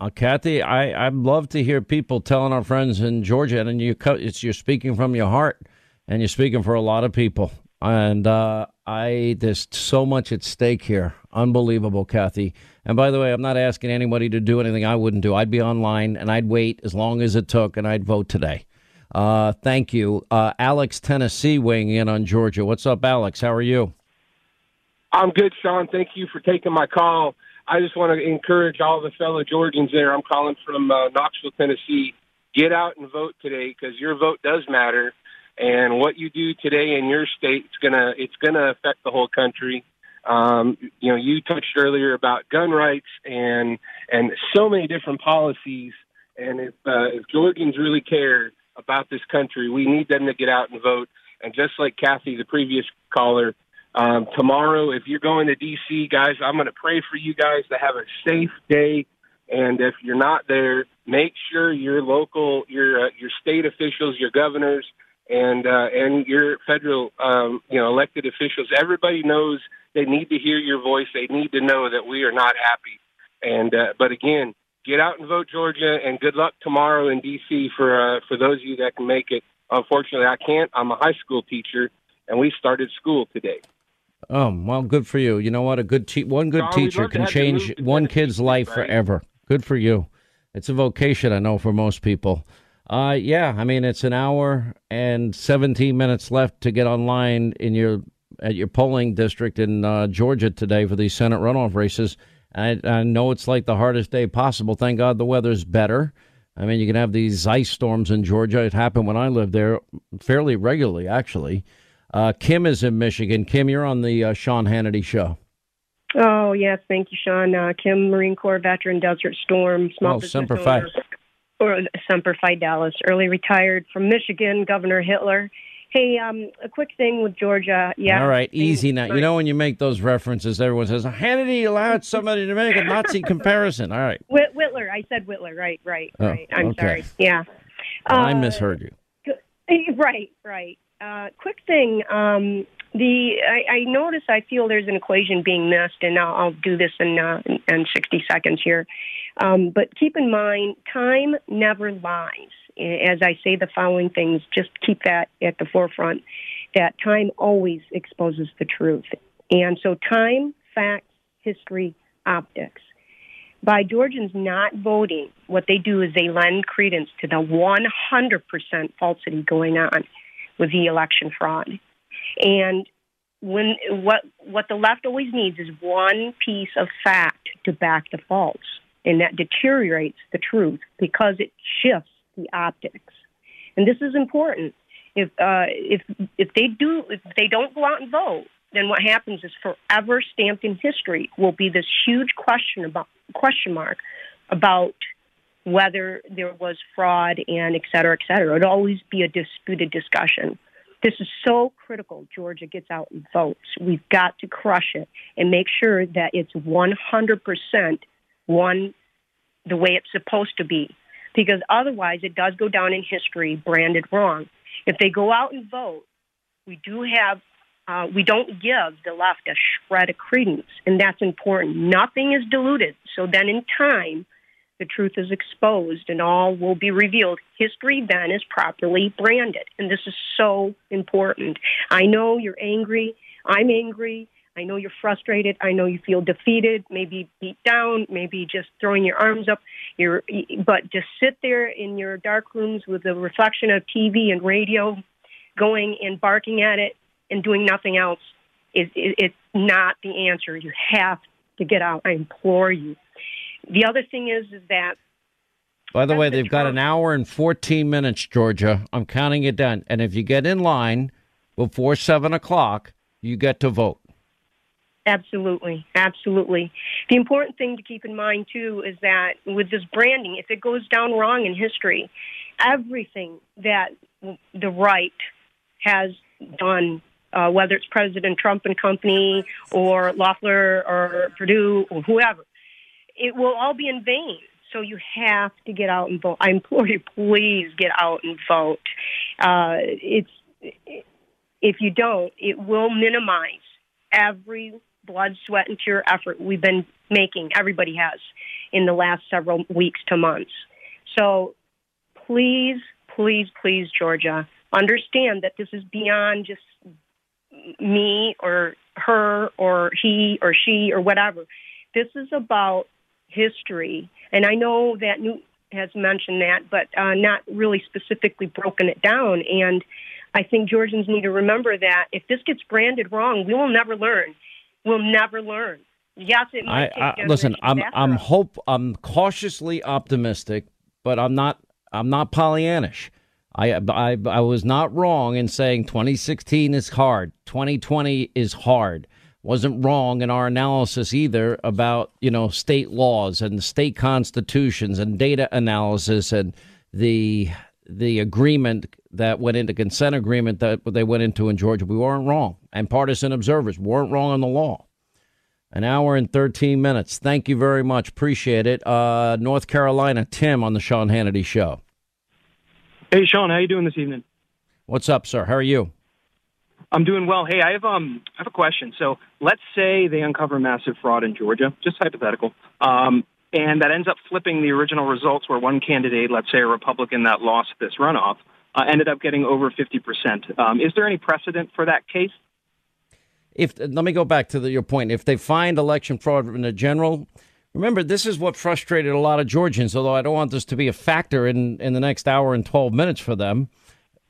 Uh, Kathy, I I'd love to hear people telling our friends in Georgia, and you it's you're speaking from your heart, and you're speaking for a lot of people. And uh, I there's so much at stake here. Unbelievable, Kathy. And by the way, I'm not asking anybody to do anything I wouldn't do. I'd be online and I'd wait as long as it took, and I'd vote today. Uh, thank you, uh, Alex, Tennessee, weighing in on Georgia. What's up, Alex? How are you? I'm good, Sean. Thank you for taking my call. I just want to encourage all the fellow Georgians there. I'm calling from uh, Knoxville, Tennessee. Get out and vote today because your vote does matter and what you do today in your state it's gonna it's gonna affect the whole country. Um, you know, you touched earlier about gun rights and and so many different policies. And if uh, if Georgians really care about this country, we need them to get out and vote. And just like Kathy, the previous caller, um, tomorrow, if you're going to D.C., guys, I'm going to pray for you guys to have a safe day. And if you're not there, make sure your local, your uh, your state officials, your governors, and uh, and your federal um, you know elected officials. Everybody knows they need to hear your voice. They need to know that we are not happy. And uh, but again, get out and vote Georgia, and good luck tomorrow in D.C. for uh, for those of you that can make it. Unfortunately, I can't. I'm a high school teacher, and we started school today. Oh well, good for you. You know what? A good te- one good teacher can change one kid's life right? forever. Good for you. It's a vocation, I know, for most people. Uh, yeah, I mean it's an hour and 17 minutes left to get online in your at your polling district in uh, Georgia today for these Senate runoff races. I, I know it's like the hardest day possible. Thank God the weather's better. I mean, you can have these ice storms in Georgia. It happened when I lived there fairly regularly, actually. Uh, Kim is in Michigan. Kim, you're on the uh, Sean Hannity show. Oh yes, thank you, Sean. Uh, Kim, Marine Corps veteran, Desert Storm, small oh, business Semper Fi or Semper Fidelis, early retired from Michigan, Governor Hitler. Hey, um, a quick thing with Georgia. Yeah. All right, easy now. You know when you make those references, everyone says Hannity allowed somebody to make a Nazi comparison. All right. Whit- Whitler, I said Whitler. Right, right, oh, right. I'm okay. sorry. Yeah. Well, uh, I misheard you. Right, right. Uh, quick thing. Um, the I, I notice I feel there's an equation being missed, and I'll, I'll do this in, uh, in 60 seconds here. Um, but keep in mind, time never lies. As I say the following things, just keep that at the forefront. That time always exposes the truth, and so time, facts, history, optics. By Georgians not voting, what they do is they lend credence to the 100% falsity going on with the election fraud. And when what what the left always needs is one piece of fact to back the false, and that deteriorates the truth because it shifts the optics. And this is important. If uh, if if they do if they don't go out and vote, then what happens is forever stamped in history will be this huge question about question mark about whether there was fraud and et cetera, et cetera. It'd always be a disputed discussion. This is so critical. Georgia gets out and votes. We've got to crush it and make sure that it's 100% one the way it's supposed to be. Because otherwise, it does go down in history branded wrong. If they go out and vote, we do have uh, we don't give the left a shred of credence, and that's important. Nothing is diluted. So then, in time, the truth is exposed and all will be revealed. History then is properly branded, and this is so important. I know you're angry. I'm angry. I know you're frustrated. I know you feel defeated, maybe beat down, maybe just throwing your arms up. You're, but just sit there in your dark rooms with the reflection of TV and radio going and barking at it and doing nothing else is it's not the answer. You have to get out. I implore you. The other thing is, is that. By the way, they've got an hour and 14 minutes, Georgia. I'm counting it down. And if you get in line before 7 o'clock, you get to vote. Absolutely, absolutely. The important thing to keep in mind too is that with this branding, if it goes down wrong in history, everything that the right has done, uh, whether it's President Trump and company or Loeffler or Perdue or whoever, it will all be in vain. So you have to get out and vote. I implore you, please get out and vote. Uh, it's if you don't, it will minimize every blood, sweat, and pure effort we've been making. Everybody has in the last several weeks to months. So please, please, please, Georgia, understand that this is beyond just me or her or he or she or whatever. This is about history. And I know that Newt has mentioned that, but uh, not really specifically broken it down. And I think Georgians need to remember that if this gets branded wrong, we will never learn. We'll never learn. Yes, it might. I, I listen. I'm I'm hope I'm cautiously optimistic, but I'm not I'm not Pollyannish. I, I I was not wrong in saying 2016 is hard. 2020 is hard wasn't wrong in our analysis either about you know state laws and state constitutions and data analysis and the the agreement that went into consent agreement that they went into in Georgia. We weren't wrong, and partisan observers weren't wrong on the law. An hour and thirteen minutes. Thank you very much. Appreciate it. Uh, North Carolina, Tim on the Sean Hannity Show. Hey, Sean, how you doing this evening? What's up, sir? How are you? I'm doing well. Hey, I have um I have a question. So let's say they uncover massive fraud in Georgia, just hypothetical, um, and that ends up flipping the original results where one candidate, let's say a Republican that lost this runoff, uh, ended up getting over 50%. Um, is there any precedent for that case? If let me go back to the, your point, if they find election fraud in the general, remember this is what frustrated a lot of Georgians. Although I don't want this to be a factor in in the next hour and 12 minutes for them,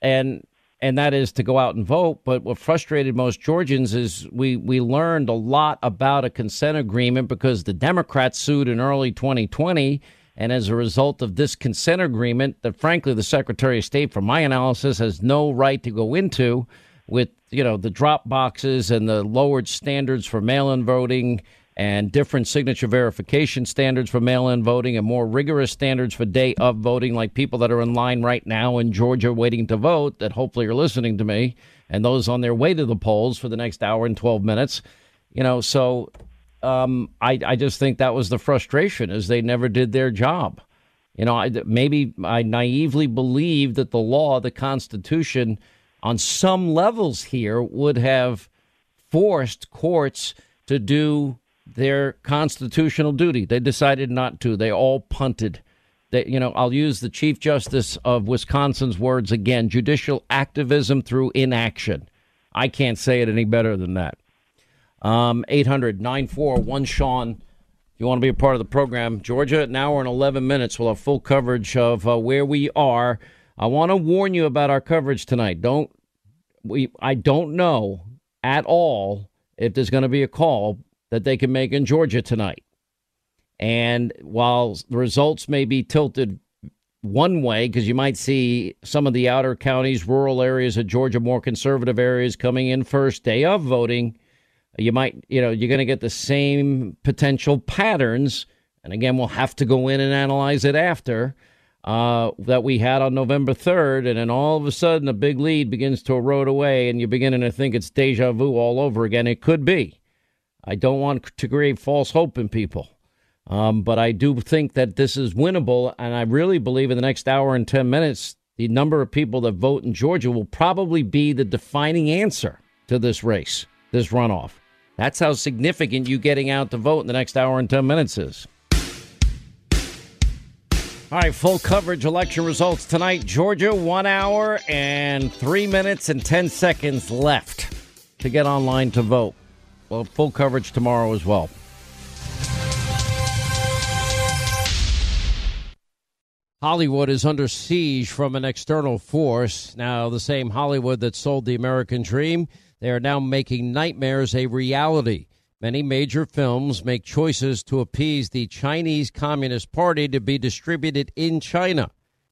and and that is to go out and vote. But what frustrated most Georgians is we, we learned a lot about a consent agreement because the Democrats sued in early 2020. And as a result of this consent agreement, that frankly the Secretary of State, from my analysis, has no right to go into with, you know, the drop boxes and the lowered standards for mail in voting and different signature verification standards for mail in voting and more rigorous standards for day of voting, like people that are in line right now in Georgia waiting to vote, that hopefully are listening to me, and those on their way to the polls for the next hour and 12 minutes. You know, so um, I, I just think that was the frustration is they never did their job. You know, I, maybe I naively believed that the law, the Constitution, on some levels here would have forced courts to do their constitutional duty. They decided not to. They all punted. They, you know, I'll use the Chief Justice of Wisconsin's words again judicial activism through inaction. I can't say it any better than that. Um, 800 941 Sean. If you want to be a part of the program, Georgia, an hour and 11 minutes. We'll have full coverage of uh, where we are. I want to warn you about our coverage tonight. Don't we I don't know at all if there's going to be a call that they can make in Georgia tonight. And while the results may be tilted one way, because you might see some of the outer counties, rural areas of Georgia, more conservative areas coming in first day of voting, you might, you know, you're going to get the same potential patterns. And again, we'll have to go in and analyze it after uh, that we had on November 3rd. And then all of a sudden, a big lead begins to erode away, and you're beginning to think it's deja vu all over again. It could be. I don't want to create false hope in people. Um, but I do think that this is winnable, and I really believe in the next hour and 10 minutes, the number of people that vote in Georgia will probably be the defining answer to this race, this runoff. That's how significant you getting out to vote in the next hour and 10 minutes is. All right, full coverage election results tonight. Georgia, one hour and three minutes and 10 seconds left to get online to vote. Well, full coverage tomorrow as well. Hollywood is under siege from an external force. Now, the same Hollywood that sold the American dream, they are now making nightmares a reality. Many major films make choices to appease the Chinese Communist Party to be distributed in China.